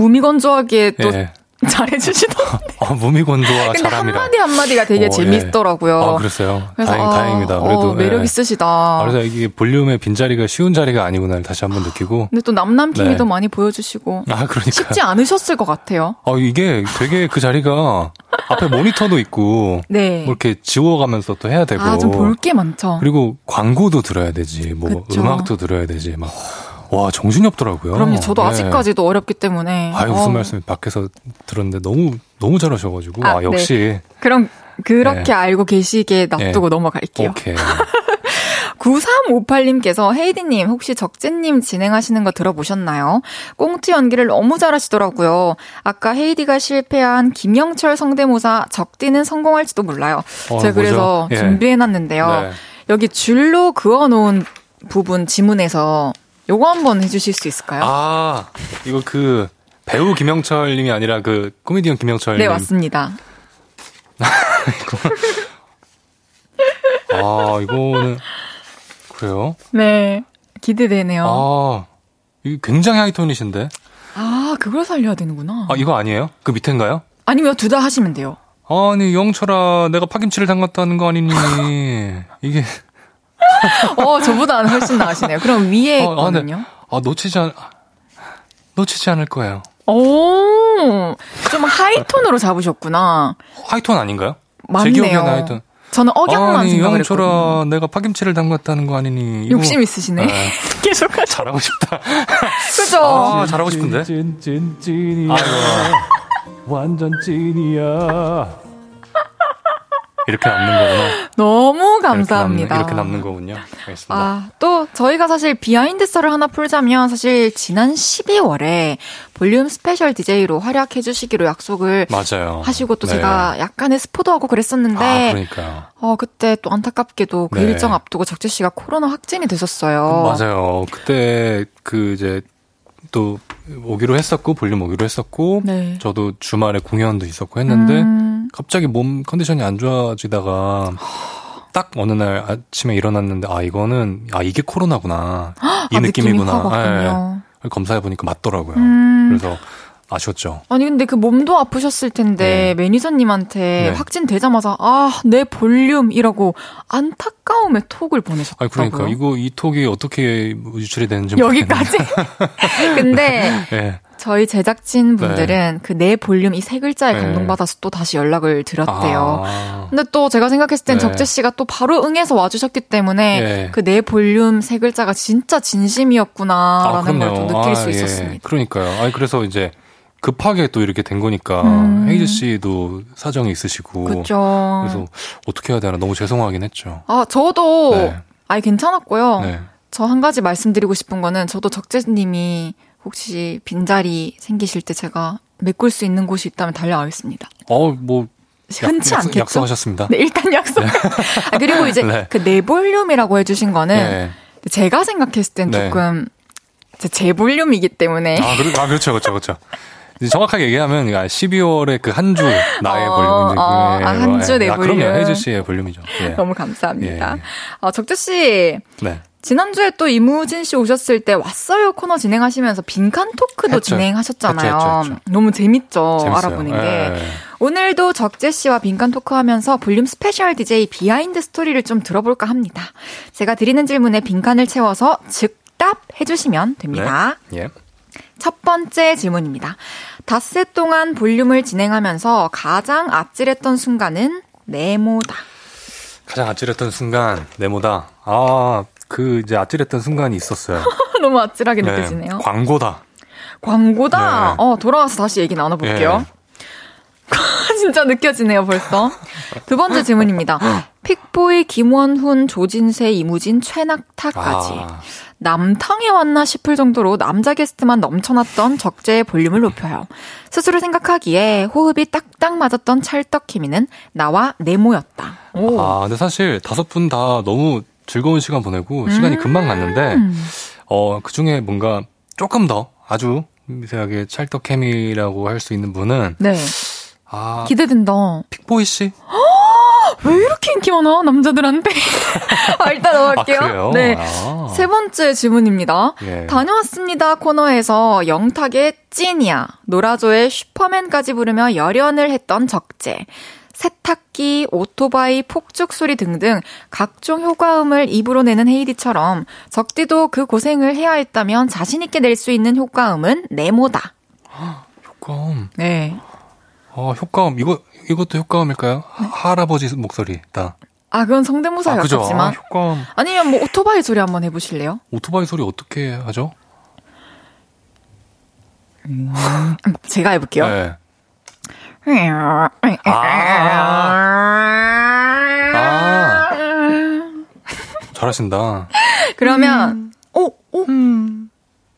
무미건조하게 또 예. 잘해주시더라고요. 아, 무미건조와 근데 잘함이라. 한마디 한마디가 되게 어, 예. 재밌더라고요. 아, 그랬어요. 그래서 다행, 아, 다행입니다. 어, 그래도. 매력 예. 있으시다. 아, 그래서 이게 볼륨의 빈자리가 쉬운 자리가 아니구나를 다시 한번 느끼고. 근데 또 남남 케미도 네. 많이 보여주시고 아, 그러니까. 쉽지 않으셨을 것 같아요. 아, 이게 되게 그 자리가 앞에 모니터도 있고. 네. 뭐 이렇게 지워가면서 또 해야 되고. 아, 좀 볼 게 많죠. 그리고 광고도 들어야 되지. 뭐 그쵸. 음악도 들어야 되지. 막. 와, 정신이 없더라고요. 그럼요. 저도 네. 아직까지도 어렵기 때문에. 아유, 무슨 어, 말씀 밖에서 들었는데 너무, 너무 잘하셔가지고. 아, 아, 역시. 그럼 그렇게 네. 알고 계시게 놔두고 네. 넘어갈게요. 오케이. 9358님께서 헤이디님 혹시 적재님 진행하시는 거 들어보셨나요? 꽁트 연기를 너무 잘하시더라고요. 아까 헤이디가 실패한 김영철 성대모사 적디는 성공할지도 몰라요. 어, 제가 그래서? 예. 준비해놨는데요. 네. 여기 줄로 그어놓은 부분 지문에서 요거 한번 해주실 수 있을까요? 아, 이거 그, 배우 김영철 님이 아니라 그, 코미디언 김영철 네 님. 맞습니다. 아, 이거는, 그래요? 네 기대되네요. 아, 이게 굉장히 하이톤이신데? 아, 그걸 살려야 되는구나. 아, 이거 아니에요? 그 밑에인가요? 아니면 둘 다 하시면 돼요. 아니, 영철아, 내가 파김치를 담갔다는 거 아니니. 이게. 어, 저보다는 훨씬 나으시네요. 그럼 위에 어, 아, 네. 있거든요. 아, 놓치지 않, 놓치지 않을 거예요. 오, 좀 하이톤으로 잡으셨구나. 하이톤 아닌가요? 제 맞네요. 기억에는 하이톤. 저는 억양만 아니, 생각을 했거든요. 내가 파김치를 담갔다는 거 아니니. 이거- 욕심 있으시네. 네. 계속 하죠. 잘하고 싶다. 그죠? 아, 잘하고 싶은데? 찐, 찐, 찐이야. 완전 찐이야. 이렇게 남는 거구나. 너무 이렇게 감사합니다. 남는, 이렇게 남는 거군요. 알겠습니다. 아, 또 저희가 사실 비하인드 썰을 하나 풀자면 사실 지난 12월에 볼륨 스페셜 DJ로 활약해 주시기로 약속을 맞아요. 하시고 또 네. 제가 약간의 스포도 하고 그랬었는데 아. 어, 그때 또 안타깝게도 그 네. 일정 앞두고 적재 씨가 코로나 확진이 되셨어요. 맞아요. 그때 그 이제 또 오기로 했었고 볼륨 오기로 했었고 네. 저도 주말에 공연도 있었고 했는데 음, 갑자기 몸 컨디션이 안 좋아지다가 딱 어느 날 아침에 일어났는데 아 이거는 아 이게 코로나구나 이 아, 느낌이 느낌이구나 확 왔군요. 예. 검사해 보니까 맞더라고요. 음. 그래서 아쉬웠죠. 아니 근데 그 몸도 아프셨을 텐데 네. 매니저님한테 네. 확진 되자마자 아 내 볼륨이라고 안타까움의 톡을 아 보내셨다고요. 그러니까 이거 이 톡이 어떻게 유출이 되는지 여기까지. 근데 모르겠는데. 예. 저희 제작진 분들은 그 내 볼륨 이 세 글자에 네. 감동받아서 또 다시 연락을 드렸대요. 아. 근데 또 제가 생각했을 땐 네. 적재 씨가 또 바로 응해서 와주셨기 때문에 예. 그내 볼륨 세 글자가 진짜 진심이었구나라는 걸또 느낄 아, 수 예. 있었습니다. 그러니까요. 아니 그래서 이제 급하게 또 이렇게 된 거니까 음. 헤이즈 씨도 사정이 있으시고 그죠. 그래서 어떻게 해야 되나 너무 죄송하긴 했죠. 아 저도 네. 아예 괜찮았고요. 네. 저한 가지 말씀드리고 싶은 거는 저도 적재님이 혹시 빈자리 생기실 때 제가 메꿀 수 있는 곳이 있다면 달려가겠습니다. 어, 뭐 흔치 않겠죠? 약속하셨습니다. 네, 일단 약속. 아, 그리고 이제 네. 그 내 볼륨이라고 해주신 거는 네. 제가 생각했을 땐 네. 조금 제- 제 볼륨이기 때문에 아, 그렇, 아, 그렇죠, 그렇죠, 그렇죠. 정확하게 얘기하면 12월에 그한 주 나의 어, 볼륨. 어, 아, 한주 예. 내 아, 그럼요. 볼륨. 헤이즈 씨의 볼륨이죠. 예. 너무 감사합니다. 예, 예. 아, 적재 씨 네. 지난주에 또 이무진 씨 오셨을 때 왔어요 코너 진행하시면서 빈칸 토크도 했죠. 진행하셨잖아요. 했죠, 했죠. 너무 재밌죠. 재밌어요. 알아보는 게. 예. 오늘도 적재 씨와 빈칸 토크 하면서 볼륨 스페셜 DJ 비하인드 스토리를 좀 들어볼까 합니다. 제가 드리는 질문에 빈칸을 채워서 즉답 해 주시면 됩니다. 예. 첫 번째 질문입니다. 닷새 동안 볼륨을 진행하면서 가장 아찔했던 순간은 네모다. 가장 아찔했던 순간, 네모다. 아, 그 이제 아찔했던 순간이 있었어요. 너무 아찔하게 네. 느껴지네요. 광고다. 광고다. 네. 어, 돌아와서 다시 얘기 나눠 볼게요. 예. 진짜 느껴지네요, 벌써. 두 번째 질문입니다. 픽보이, 김원훈, 조진세, 이무진, 최낙타까지. 아, 남탕에 왔나 싶을 정도로 남자 게스트만 넘쳐났던 적재의 볼륨을 높여요. 스스로 생각하기에 호흡이 딱딱 맞았던 찰떡 케미는 나와 네모였다. 오. 아, 근데 사실 다섯 분 다 너무 즐거운 시간 보내고 시간이 금방 갔는데, 음. 어, 그 중에 뭔가 조금 더 아주 미세하게 찰떡 케미라고 할 수 있는 분은, 네. 아, 기대된다. 픽보이 씨? 왜 이렇게 인기 많아, 남자들한테? 아, 일단 넘어갈게요. 아? 네. 아. 세 번째 질문입니다. 예. 다녀왔습니다 코너에서 영탁의 찐이야, 노라조의 슈퍼맨까지 부르며 열연을 했던 적재. 세탁기, 오토바이, 폭죽 소리 등등 각종 효과음을 입으로 내는 헤이디처럼 적디도 그 고생을 해야 했다면 자신 있게 낼 수 있는 효과음은 네모다. 효과음. 네. 어, 효과음. 이거, 이것도 효과음일까요? 하- 할아버지 목소리다. 아, 그건 성대모사에 아, 그죠? 아, 가깝지만. 효과음. 아니면 뭐 오토바이 소리 한번 해보실래요? 오토바이 소리 어떻게 하죠? 제가 해볼게요. 네. 잘하신다. 그러면 오, 오,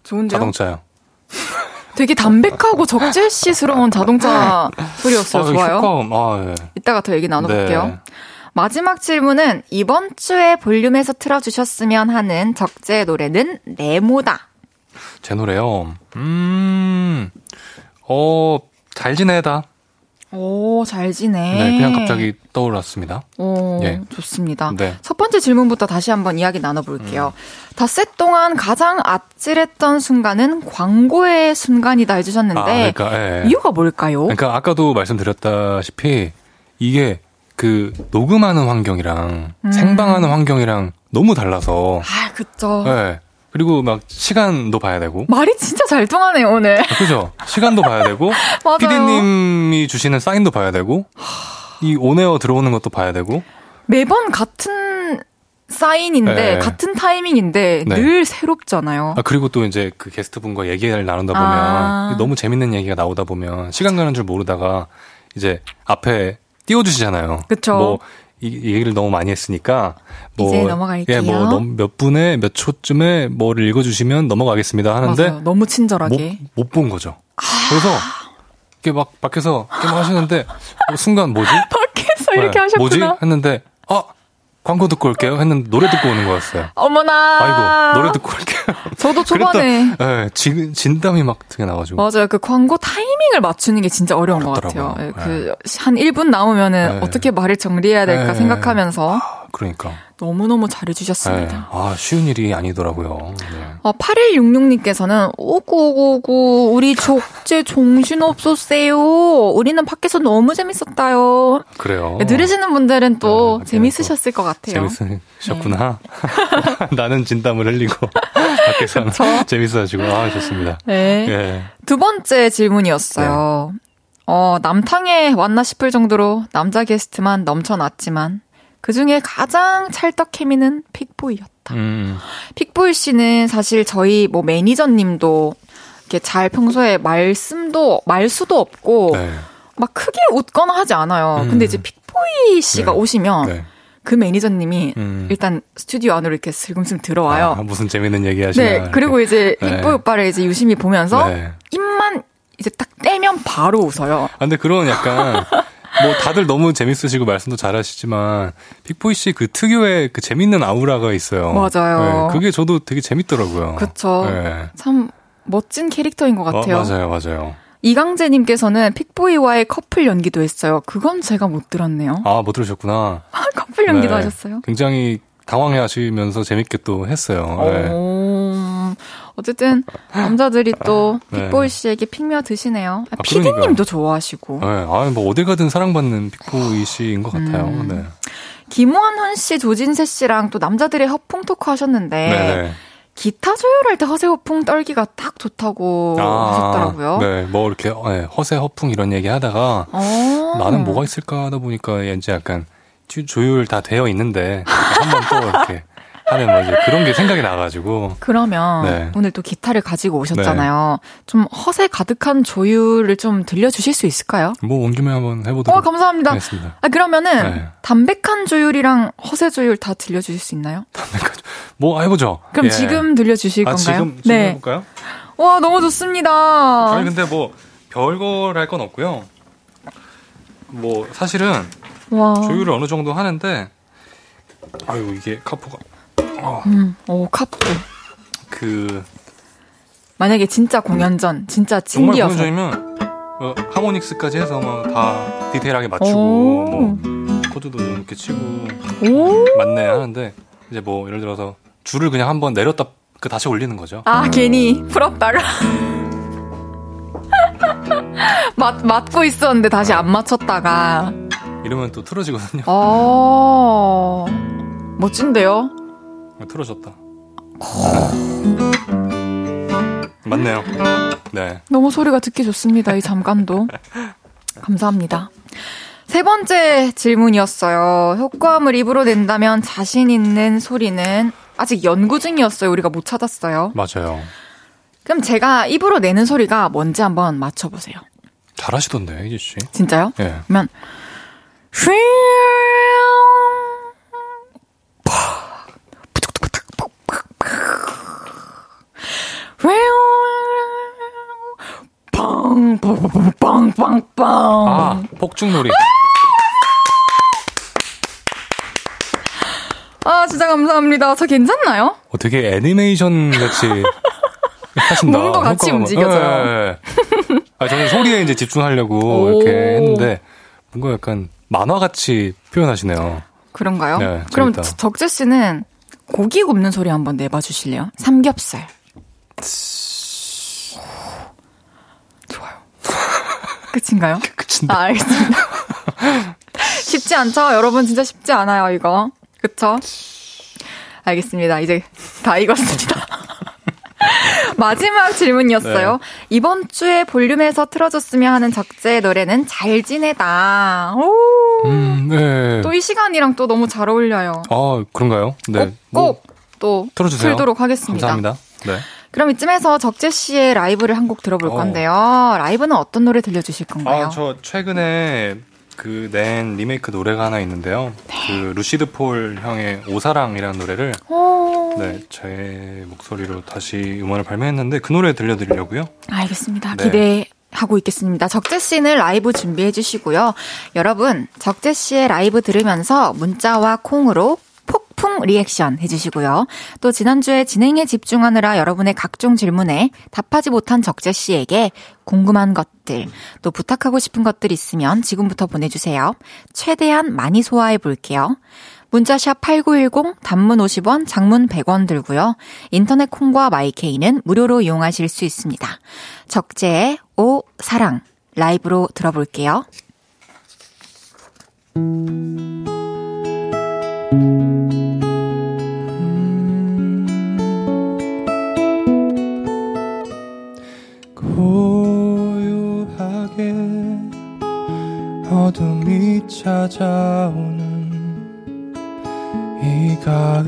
좋은데요? 자동차요. 되게 담백하고 적재씨스러운 자동차 소리였어요. 아, 좋아요. 효과음. 아, 예. 이따가 더 얘기 나눠볼게요. 네. 마지막 질문은 이번 주에 볼륨에서 틀어주셨으면 하는 적재 노래는 네모다. 제 노래요. 음, 어, 잘 지내다. 오, 잘 지내. 네, 그냥 갑자기 떠올랐습니다. 오, 예. 좋습니다. 네. 첫 번째 질문부터 다시 한번 이야기 나눠볼게요. 닷새 동안 가장 아찔했던 순간은 광고의 순간이다 해주셨는데 아, 그러니까, 예. 이유가 뭘까요? 그러니까 아까도 말씀드렸다시피 이게 그 녹음하는 환경이랑 음. 생방하는 환경이랑 너무 달라서 아, 그쵸. 예. 그리고 막 시간도 봐야 되고 말이 진짜 잘 통하네요, 오늘. 아, 그죠? 시간도 봐야 되고. PD님이 주시는 사인도 봐야 되고 이 온에어 들어오는 것도 봐야 되고 매번 같은 사인인데, 네. 같은 타이밍인데, 네. 늘 새롭잖아요. 아 그리고 또 이제 그 게스트 분과 얘기를 나누다 보면 아. 너무 재밌는 얘기가 나오다 보면 시간 가는 줄 모르다가 이제 앞에 띄워주시잖아요. 그쵸. 뭐 이, 이 얘기를 너무 많이 했으니까 뭐 이제 넘어갈게요. 예, 뭐몇 분에 몇 초쯤에 뭐를 읽어주시면 넘어가겠습니다 하는데 맞아요. 너무 친절하게. 못 본 거죠. 그래서 이게 막 밖에서 게임 하시는데 어, 순간 뭐지? 밖에서 이렇게 네, 뭐지? 하셨구나. 했는데 아 광고 듣고 올게요. 했는데 노래 듣고 오는 거였어요. 어머나. 아이고 노래 듣고 올게요. 저도 초반에. 예, 진, 진담이 막 되게 나가지고. 맞아요. 그 광고 타이밍을 맞추는 게 진짜 어려운 것 같아요. 어렵더라고요. 예, 그, 한 1분 나오면은 네. 어떻게 말을 정리해야 될까 네. 생각하면서 그러니까. 너무너무 예, 잘해주셨습니다. 아, 쉬운 일이 아니더라고요. 네. 어, 8166님께서는, 오구오구오구, 우리 족제 정신없었어요. 우리는 밖에서 너무 재밌었다요. 그래요. 들으시는 분들은 또 네, 재밌으셨을 것 같아요. 재밌으셨구나. 나는 진담을 흘리고, 밖에서는 재밌어가지고, 아, 좋습니다. 네. 예. 두 번째 질문이었어요. 어, 남탕에 왔나 싶을 정도로 남자 게스트만 넘쳐났지만 그 중에 가장 찰떡 케미는 픽보이였다. 음, 픽보이 씨는 사실 저희 뭐 매니저님도 이렇게 잘 평소에 말씀도 말수도 없고 네. 막 크게 웃거나 하지 않아요. 음. 근데 이제 픽보이 씨가 네. 오시면 네. 그 매니저님이 음. 일단 스튜디오 안으로 이렇게 슬금슬금 들어와요. 아, 무슨 재밌는 얘기 하시나. 네, 그리고 이제 네. 픽보이 오빠를 이제 유심히 보면서 네. 입만 이제 딱 떼면 바로 웃어요. 아, 근데 그런 약간, 뭐 다들 너무 재밌으시고 말씀도 잘하시지만, 픽보이 씨 그 특유의 그 재밌는 아우라가 있어요. 맞아요. 네, 그게 저도 되게 재밌더라고요. 그쵸. 네. 참 멋진 캐릭터인 것 같아요. 어, 맞아요, 맞아요. 이강재님께서는 픽보이와의 커플 연기도 했어요. 그건 제가 못 들었네요. 아, 못 들으셨구나. 커플 연기도 네. 하셨어요? 굉장히 당황해 하시면서 재밌게 또 했어요. 네. 오, 어쨌든 남자들이 또 네. 픽보이 씨에게 픽며드시네요. 아, 아. 피디님도 좋아하시고. 네. 아, 뭐 어디 가든 사랑받는 픽보이 씨인 것 같아요. 음. 네. 김원훈 씨, 조진세 씨랑 또 남자들의 허풍 토크 하셨는데 네네. 기타 조율할 때 허세 허풍 떨기가 딱 좋다고 하셨더라고요. 네, 뭐 이렇게 네, 허세 허풍 이런 얘기 하다가 어. 나는 뭐가 있을까 하다 보니까 이제 약간 조- 조율 다 되어 있는데 한번 또 이렇게 하는 뭐 이제 그런 게 생각이 나가지고 그러면 네. 오늘 또 기타를 가지고 오셨잖아요. 좀 허세 가득한 조율을 좀 들려주실 수 있을까요? 뭐 온 김에 한번 해보도록 어, 감사합니다. 하겠습니다. 아, 그러면은 네. 담백한 조율이랑 허세 조율 다 들려주실 수 있나요? 뭐 해보죠. 그럼 예. 지금 들려주실 아, 건가요? 지금, 지금 해볼까요? 와, 너무 좋습니다. 아니 근데 뭐 별걸 할 건 없고요. 뭐 사실은 와. 조율을 어느 정도 하는데 아유 이게 카포가 음, 오, 카프. 그 만약에 진짜 공연 전, 진짜 정말 찐디여서. 공연장이면 어, 하모닉스까지 해서 막 다 디테일하게 맞추고 오. 뭐 코드도 이렇게 치고 오. 맞네 하는데 이제 뭐 예를 들어서 줄을 그냥 한번 내렸다 그 다시 올리는 거죠. 아, 괜히 풀었다가. 맞, 맞고 있었는데 다시 안 맞췄다가. 이러면 또 틀어지거든요. 어, 멋진데요? 틀어졌다. 맞네요. 네. 너무 소리가 듣기 좋습니다. 이 잠깐도. 감사합니다. 세 번째 질문이었어요. 효과음을 입으로 낸다면 자신 있는 소리는 아직 연구 중이었어요. 우리가 못 찾았어요. 맞아요. 그럼 제가 입으로 내는 소리가 뭔지 한번 맞춰보세요. 잘하시던데 이지 씨. 진짜요? 예. 그러면 빵 빵 빵 빵 빵 아 폭죽놀이. 아 진짜 감사합니다. 저 괜찮나요? 어, 되게 애니메이션 같이 하신다. 몸도 같이 움직여져요. 예, 예. 아, 저는 소리에 이제 집중하려고 오. 이렇게 했는데 뭔가 약간 만화같이 표현하시네요. 그런가요? 네, 그럼. 적재 씨는 고기 굽는 소리 한번 내봐 주실래요? 삼겹살. 좋아요. 끝인가요? 끝인데. 아, 알겠습니다. 쉽지 않죠? 여러분 진짜 쉽지 않아요, 이거. 그쵸? 알겠습니다. 이제 다 익었습니다. 마지막 질문이었어요. 네. 이번 주에 볼륨에서 틀어줬으면 하는 적재의 노래는 잘 지내다. 오. 음, 네. 또 이 시간이랑 또 너무 잘 어울려요. 아, 그런가요? 네. 뭐, 꼭또 틀어주세요. 틀도록 하겠습니다. 감사합니다. 네. 그럼 이쯤에서 적재 씨의 라이브를 한 곡 들어볼 어. 건데요. 라이브는 어떤 노래 들려주실 건가요? 아, 저 최근에 그 낸 리메이크 노래가 하나 있는데요. 그 루시드 폴 형의 오사랑이라는 노래를 오. 네, 제 목소리로 다시 음원을 발매했는데 그 노래 들려드리려고요. 알겠습니다. 네. 기대 하고 있겠습니다. 적재 씨는 라이브 준비해 주시고요. 여러분, 적재 씨의 라이브 들으면서 문자와 콩으로 폭풍 리액션 해주시고요. 또 지난주에 진행에 집중하느라 여러분의 각종 질문에 답하지 못한 적재 씨에게 궁금한 것들, 또 부탁하고 싶은 것들 있으면 지금부터 보내주세요. 최대한 많이 소화해 볼게요. 문자샵 8910, 단문 50원, 장문 100원 들고요. 인터넷 콩과 마이케이는 무료로 이용하실 수 있습니다. 적재의 오 사랑 라이브로 들어볼게요. 어둠이 찾아오는 이 가을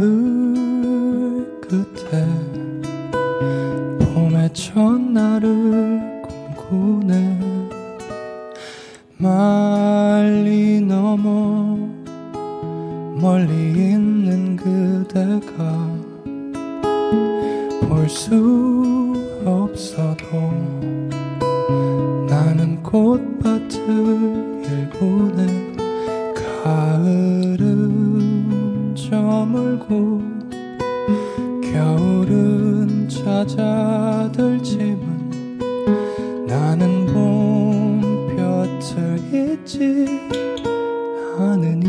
끝에 봄의 첫날을 꿈꾸네. 멀리 넘어 멀리 있는 그대가 볼 수 없어도 나는 꽃밭을 일구네 가을은 저물고 겨울은 찾아들지만 나는 봄 볕을 잊지 않으니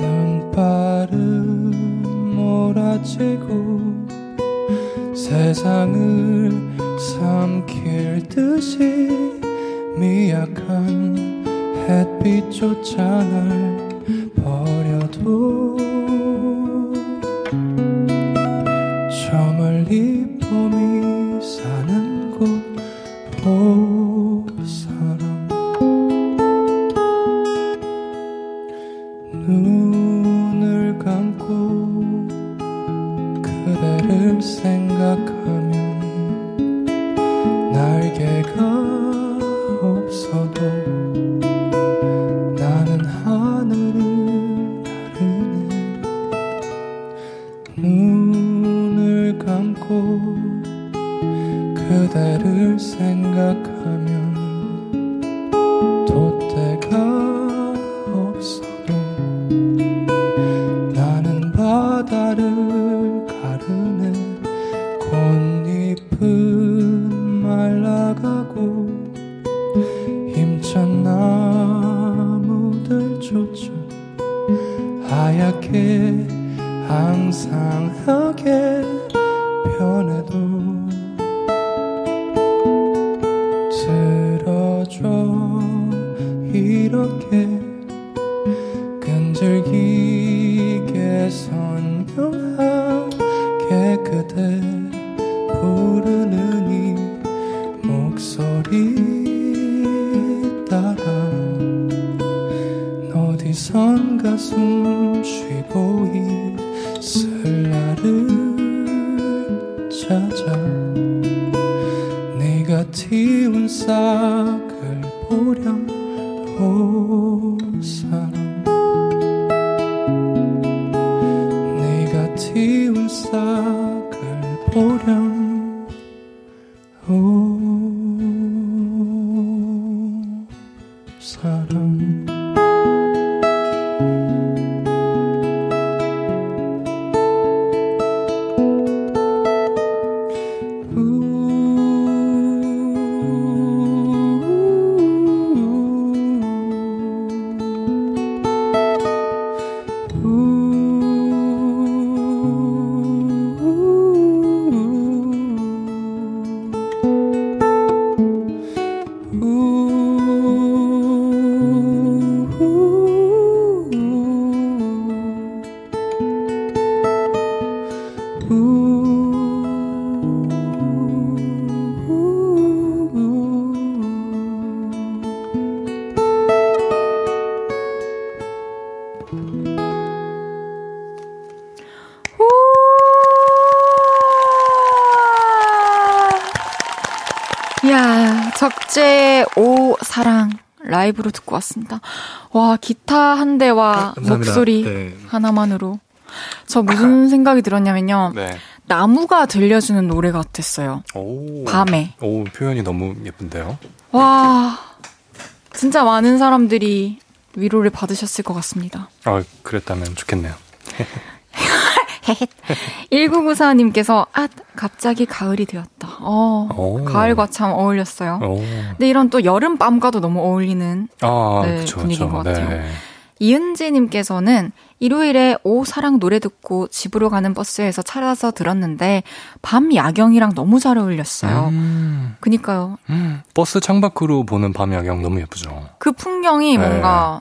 눈발은 몰아치고 세상을 삼킬 듯이 미약한 햇빛조차 날 버려도 라이브로 듣고 왔습니다. 와, 기타 한 대와 아, 감사합니다. 목소리 네. 하나만으로. 저 무슨 생각이 들었냐면요. 네. 나무가 들려주는 노래 같았어요. 오. 밤에. 오, 표현이 너무 예쁜데요? 와, 진짜 많은 사람들이 위로를 받으셨을 것 같습니다. 아, 그랬다면 좋겠네요. 1994님께서, 아, 갑자기 가을이 되었다. 어, 오. 가을과 참 어울렸어요. 오. 근데 이런 또 여름 밤과도 너무 어울리는 아, 네, 그쵸, 분위기인 그쵸. 것 같아요. 네. 이은지님께서는 일요일에 오 사랑 노래 듣고 집으로 가는 버스에서 찾아서 들었는데 밤 야경이랑 너무 잘 어울렸어요. 음, 그니까요. 음, 버스 창밖으로 보는 밤 야경 너무 예쁘죠. 그 풍경이 네. 뭔가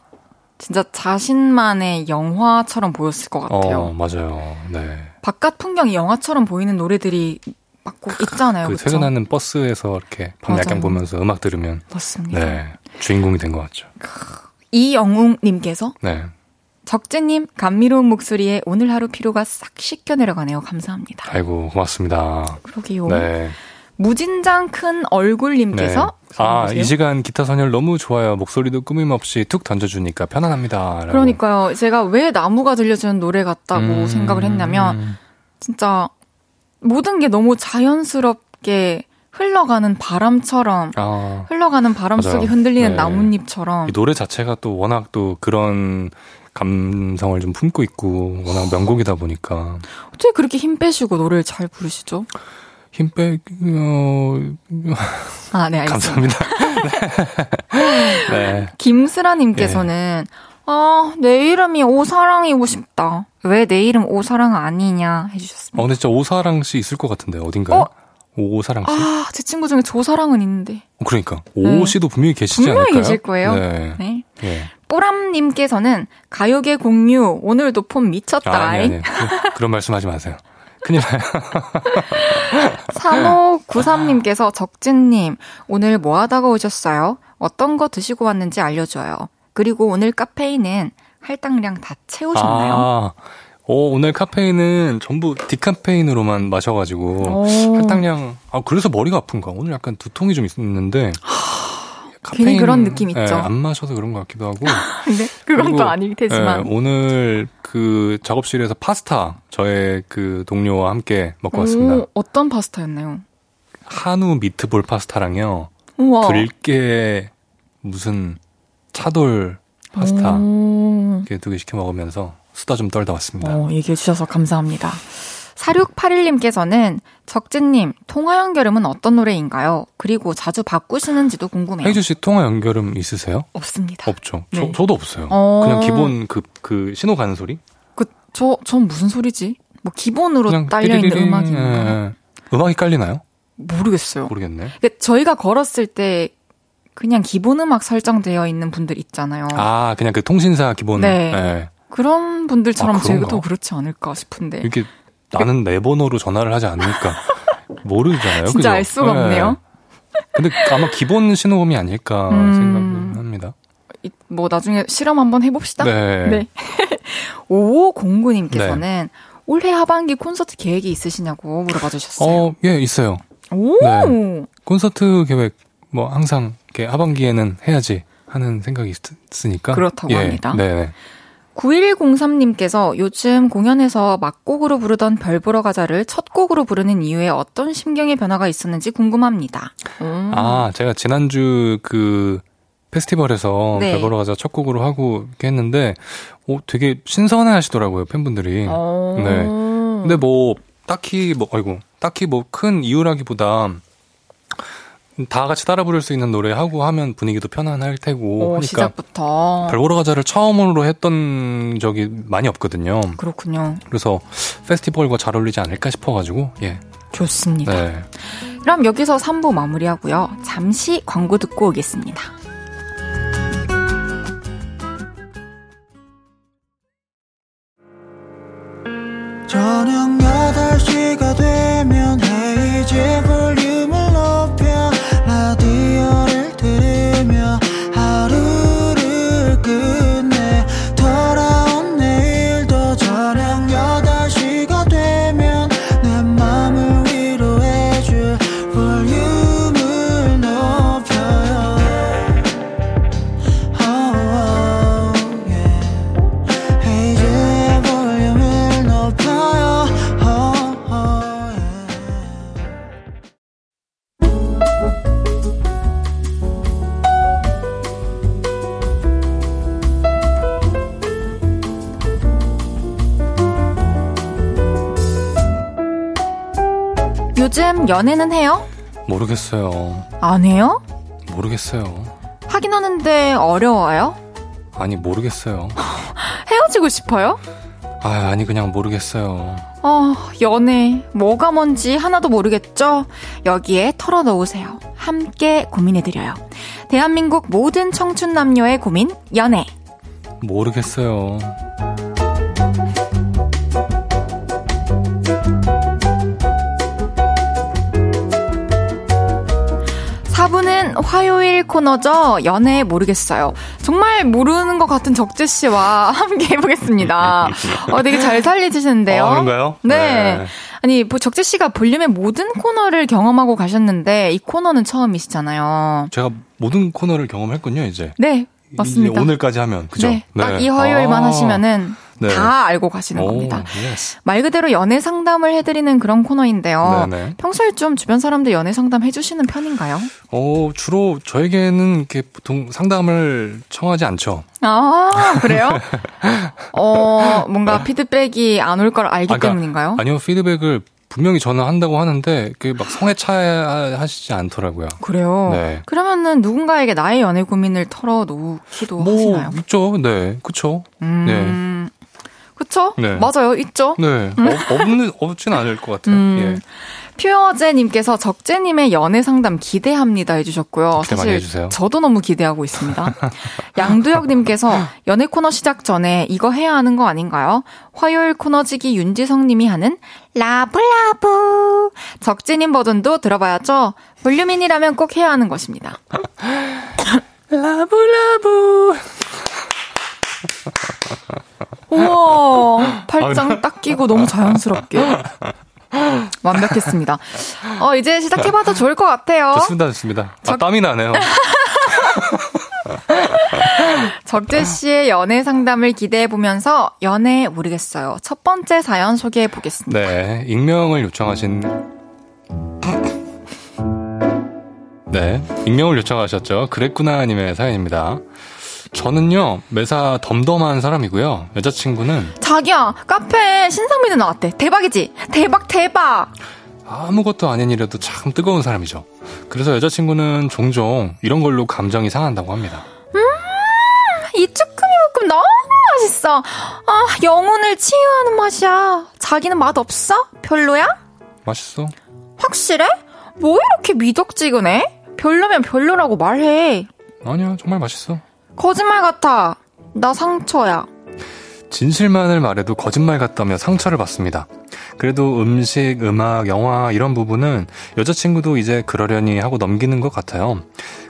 진짜 자신만의 영화처럼 보였을 것 같아요. 어, 맞아요. 네. 바깥 풍경이 영화처럼 보이는 노래들이 막꼭 있잖아요. 그 그쵸? 퇴근하는 버스에서 이렇게 밤 맞아요. 야경 보면서 음악 들으면 맞습니다. 네. 주인공이 된 것 같죠. 이영웅 님께서 네. 적재님 감미로운 목소리에 오늘 하루 피로가 싹 씻겨 내려가네요. 감사합니다. 아이고, 고맙습니다. 그러게요. 네. 무진장 큰 얼굴님께서 아, 보세요. 이 시간 기타 선율 너무 좋아요. 목소리도 꾸밈 없이 툭 던져주니까 편안합니다. 라고. 그러니까요. 제가 왜 나무가 들려주는 노래 같다고 음, 생각을 했냐면 진짜 모든 게 너무 자연스럽게 흘러가는 바람처럼 아, 흘러가는 바람. 속에 흔들리는 네. 나뭇잎처럼 이 노래 자체가 또 워낙 또 그런 감성을 좀 품고 있고 워낙 명곡이다 보니까 어떻게 그렇게 힘 빼시고 노래를 잘 부르시죠? 힘 빼, 어, 아, 네, 알겠습니다. 감사합니다. 네. 김슬아님께서는 아, 내 이름이 오사랑이고 싶다. 왜 내 이름 오사랑 아니냐 해주셨습니다. 어, 근데 진짜 오사랑 씨 있을 것 같은데, 어딘가요? 어? 오사랑 씨? 아, 제 친구 중에 조사랑은 있는데. 어, 그러니까. 네. 오 씨도 분명히 계시지 분명히 않을까요? 계실 거예요. 네. 네. 예. 뽀람님께서는 가요계 공유, 오늘도 폰 미쳤다. 아, 아니, 아니. 그- 그런 말씀 하지 마세요. 큰일 나요. 3593님께서 적진님, 오늘 뭐 하다가 오셨어요? 어떤 거 드시고 왔는지 알려줘요. 그리고 오늘 카페인은 할당량 다 채우셨나요? 아, 오, 오늘 카페인은 전부 디카페인으로만 마셔가지고, 오. 할당량, 아, 그래서 머리가 아픈가? 오늘 약간 두통이 좀 있는데, 괜히 그런 느낌 있죠. 예, 안 마셔서 그런 것 같기도 하고. 네, 그건 또 아닐 테지만. 예, 오늘 그 작업실에서 파스타, 저의 그 동료와 함께 먹고 왔습니다. 오, 어떤 파스타였나요? 한우 미트볼 파스타랑요, 우와. 들깨 무슨 차돌 파스타, 오. 이렇게 두 개 시켜 먹으면서 수다 좀 떨다 왔습니다. 어, 얘기해 주셔서 감사합니다. 4681님께서는 적진님, 통화 연결음은 어떤 노래인가요? 그리고 자주 바꾸시는지도 궁금해요. 혜주 씨 통화 연결음 있으세요? 없습니다. 없죠. 네. 저, 저도 없어요. 어. 그냥 기본 그, 그 신호 가는 소리? 그, 저, 전 무슨 소리지? 뭐 기본으로 딸려있는 띠리리링, 음악인가? 예. 음악이 깔리나요? 모르겠어요. 모르겠네. 그러니까 저희가 걸었을 때 그냥 기본 음악 설정되어 있는 분들 있잖아요. 아, 그냥 그 통신사 기본. 네. 예. 그런 분들처럼 아? 저희도 그렇지 않을까 싶은데. 이렇게 나는 내 번호로 전화를 하지 않으니까 모르잖아요. 진짜 그죠? 알 수가 예. 없네요. 근데 아마 기본 신호음이 아닐까 음. 생각합니다. 이- 뭐 나중에 실험 한번 해봅시다. 네. 네. 5509님께서는 올해 하반기 콘서트 계획이 있으시냐고 물어봐 주셨어요. 어, 예, 있어요. 오! 네. 콘서트 계획 뭐 항상 이렇게 하반기에는 해야지 하는 생각이 있, 있으니까 그렇다고 예, 합니다. 네. 9103님께서 요즘 공연에서 막곡으로 부르던 별 보러 가자를 첫 곡으로 부르는 이유에 어떤 심경의 변화가 있었는지 궁금합니다. 음. 아, 제가 지난주 그 페스티벌에서 네. 별 보러 가자 첫 곡으로 하고 이렇게 했는데 오, 되게 신선해 하시더라고요, 팬분들이. 어. 네. 근데 뭐 딱히 뭐 아이고, 딱히 뭐 큰 이유라기보다 다 같이 따라 부를 수 있는 노래 하고 하면 분위기도 편안할 테고 오, 하니까 시작부터. 별 보러 가자를 처음으로 했던 적이 많이 없거든요. 그렇군요. 그래서 페스티벌과 잘 어울리지 않을까 싶어가지고 예. 좋습니다. 네. 그럼 여기서 3부 마무리하고요. 잠시 광고 듣고 오겠습니다. 연애는 해요? 모르겠어요. 안 해요? 모르겠어요. 하긴 하는데 어려워요? 아니, 모르겠어요. 헤어지고 싶어요? 아, 아니, 그냥 모르겠어요. 어, 연애, 뭐가 뭔지 하나도 모르겠죠? 여기에 털어놓으세요. 함께 고민해드려요. 대한민국 모든 청춘 남녀의 고민, 연애. 모르겠어요. 4부는 화요일 코너죠. 연애 모르겠어요. 정말 모르는 것 같은 적재 씨와 함께 해보겠습니다. 어, 되게 잘 살려주시는데요. 아, 그런가요? 네. 네. 아니, 뭐 적재 씨가 볼륨의 모든 코너를 경험하고 가셨는데 이 코너는 처음이시잖아요. 제가 모든 코너를 경험했군요, 이제. 네, 맞습니다. 이제 오늘까지 하면, 그죠? 네, 딱이 화요일만 아, 하시면은 네. 다 알고 가시는 오, 겁니다. 예스. 말 그대로 연애 상담을 해드리는 그런 코너인데요. 네네. 평소에 좀 주변 사람들 연애 상담 해주시는 편인가요? 어, 주로 저에게는 이렇게 보통 상담을 청하지 않죠. 아, 그래요? 어, 뭔가 피드백이 안 올 걸 알기 아, 그러니까 때문인가요? 아니요, 피드백을 분명히 저는 한다고 하는데, 그 막 성에 차하시지 않더라고요. 그래요? 네. 그러면은 누군가에게 나의 연애 고민을 털어놓기도 뭐, 하시나요? 있죠. 네. 그쵸. 음, 그쵸? 네. 맞아요, 있죠? 네. 어, 없는, 없진 않을 것 같아요. 음. 예. 퓨어제님께서 적재님의 연애 상담 기대합니다 해주셨고요. 기대 사실 해주세요. 저도 너무 기대하고 있습니다. 양두혁님께서 연애 코너 시작 전에 이거 해야 하는 거 아닌가요? 화요일 코너지기 윤지성님이 하는 라브라브 적재님 버전도 들어봐야죠. 볼륨인이라면 꼭 해야 하는 것입니다. 라브라브. 우와 팔짱 딱 끼고 너무 자연스럽게 완벽했습니다. 어 이제 시작해봐도 좋을 것 같아요. 좋습니다, 좋습니다. 아, 적- 땀이 나네요. 적재 씨의 연애 상담을 기대해 보면서 연애 모르겠어요. 첫 번째 사연 소개해 보겠습니다. 네, 익명을 요청하신. 네, 익명을 요청하셨죠. 그랬구나 님의 사연입니다. 저는요, 매사 덤덤한 사람이고요. 여자친구는 자기야, 카페 신상민이 나왔대. 대박이지? 대박, 대박! 아무것도 아닌 일에도 참 뜨거운 사람이죠. 그래서 여자친구는 종종 이런 걸로 감정이 상한다고 합니다. 이 쭈꾸미 볶음 너무 맛있어. 아, 영혼을 치유하는 맛이야. 자기는 맛 없어? 별로야? 맛있어? 확실해? 뭐 이렇게 미적지근해? 별로면 별로라고 말해. 아니야, 정말 맛있어. 거짓말 같아. 나 상처야. 진실만을 말해도 거짓말 같다며 상처를 받습니다. 그래도 음식, 음악, 영화 이런 부분은 여자친구도 이제 그러려니 하고 넘기는 것 같아요.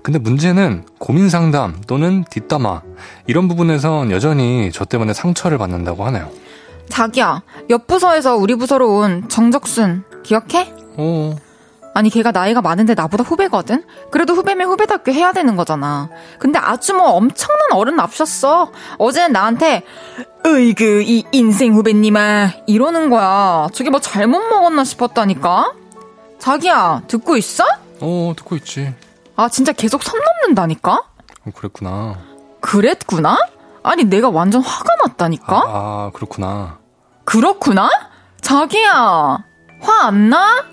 근데 문제는 고민 상담 또는 뒷담화 이런 부분에선 여전히 저 때문에 상처를 받는다고 하네요. 자기야, 옆 부서에서 우리 부서로 온 정적순 기억해? 어, 아니 걔가 나이가 많은데 나보다 후배거든? 그래도 후배면 후배답게 해야 되는 거잖아. 근데 아주 뭐 엄청난 어른 납셨어. 어제는 나한테 으이그 이 인생 후배님아 이러는 거야. 저게 뭐 잘못 먹었나 싶었다니까? 자기야 듣고 있어? 어, 듣고 있지. 아 진짜 계속 선 넘는다니까? 어, 그랬구나. 그랬구나? 아니 내가 완전 화가 났다니까? 아, 아, 그렇구나. 그렇구나? 자기야, 화 안 나?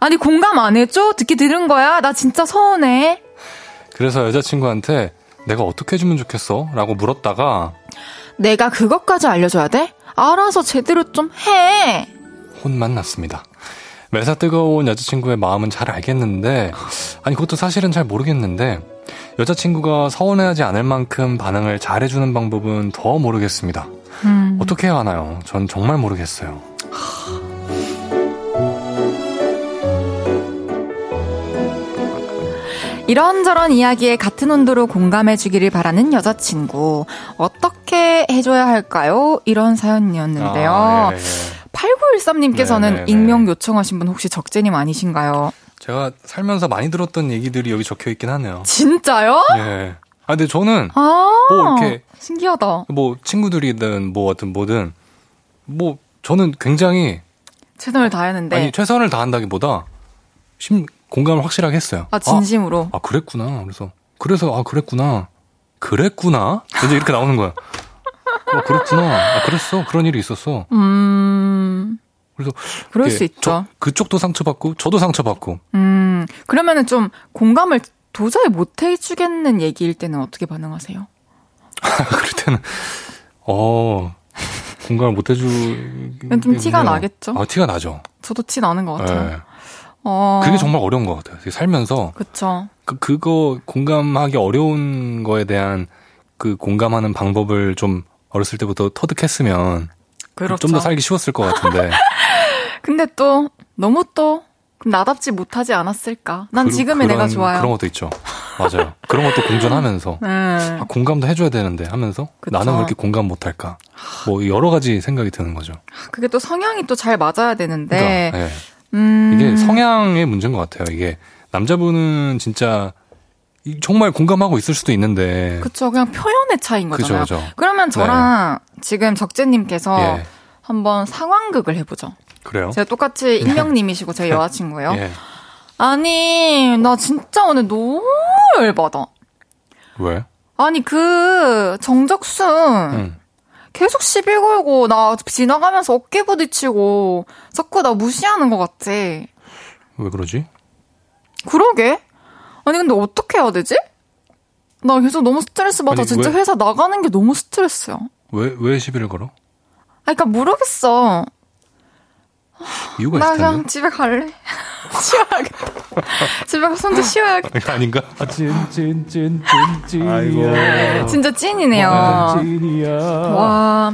아니, 공감 안 해줘? 듣기 들은 거야? 나 진짜 서운해. 그래서 여자친구한테 내가 어떻게 해주면 좋겠어? 라고 물었다가 내가 그것까지 알려줘야 돼? 알아서 제대로 좀 해. 혼만 났습니다. 매사 뜨거운 여자친구의 마음은 잘 알겠는데, 아니, 그것도 사실은 잘 모르겠는데, 여자친구가 서운해하지 않을 만큼 반응을 잘해주는 방법은 더 모르겠습니다. 음, 어떻게 해야 하나요? 전 정말 모르겠어요. 이런저런 이야기에 같은 온도로 공감해주기를 바라는 여자친구. 어떻게 해줘야 할까요? 이런 사연이었는데요. 아, 예, 예. 8913님께서는 네네네. 익명 요청하신 분 혹시 적재님 아니신가요? 제가 살면서 많이 들었던 얘기들이 여기 적혀 있긴 하네요. 진짜요? 예. 아, 근데 저는 아, 뭐 이렇게 신기하다. 뭐 친구들이든 뭐 같은 뭐든 뭐 저는 굉장히 최선을 다했는데. 아니 최선을 다한다기보다 심 공감을 확실하게 했어요. 아, 진심으로. 아, 아, 그랬구나. 그래서 그래서 아 그랬구나. 그랬구나. 이제 이렇게 나오는 거야. 어, 그렇구나. 아, 그랬어. 그런 일이 있었어. 음, 그래서 그럴 수 있죠. 저- 그쪽도 상처받고 저도 상처받고 음, 그러면은 좀 공감을 도저히 못 해주겠는 얘기일 때는 어떻게 반응하세요? 그럴 때는 어 공감을 못 해주. 좀 티가 나겠죠? 아 티가 나죠. 저도 티 나는 것 같아요. 네. 어, 그게 정말 어려운 것 같아요. 살면서 그쵸. 그 그거 공감하기 어려운 거에 대한 그 공감하는 방법을 좀 어렸을 때부터 터득했으면 그렇죠. 좀더 살기 쉬웠을 것 같은데. 근데 또 너무 또 나답지 못하지 않았을까? 난 그- 지금의 내가 그런- 좋아요. 그런 것도 있죠. 맞아요. 그런 것도 공존하면서 네. 아, 공감도 해줘야 되는데 하면서 그쵸. 나는 왜 이렇게 공감 못할까? 뭐 여러 가지 생각이 드는 거죠. 그게 또 성향이 또 잘 맞아야 되는데, 그러니까, 예. 음, 이게 성향의 문제인 것 같아요. 이게 남자분은 진짜 이- 정말 공감하고 있을 수도 있는데. 그쵸. 그냥 표현의 차이인 거잖아요. 그죠. 그러면 저랑 지금 적재님께서 예. 한번 상황극을 해보죠. 그래요? 제가 똑같이 익명님이시고 제 여자친구예요. 예. 아니, 나 진짜 오늘 너무 열받아. 왜? 아니, 그, 정적순. 응. 계속 시비 걸고, 나 지나가면서 어깨 부딪히고, 자꾸 나 무시하는 것 같아. 왜 그러지? 그러게? 아니, 근데 어떻게 해야 되지? 나 계속 너무 스트레스 받아. 아니, 진짜 왜? 회사 나가는 게 너무 스트레스야. 왜, 왜 시비를 걸어? 아, 그니까 모르겠어. 이유가 나 있을 텐데. 그냥 집에 갈래. 쉬어야겠다. 집에 가서 혼자 쉬어야겠다. 아닌가? 아, 찐, 찐, 찐, 찐. 찐이야. 진짜 찐이네요. 완전 찐이야. 와.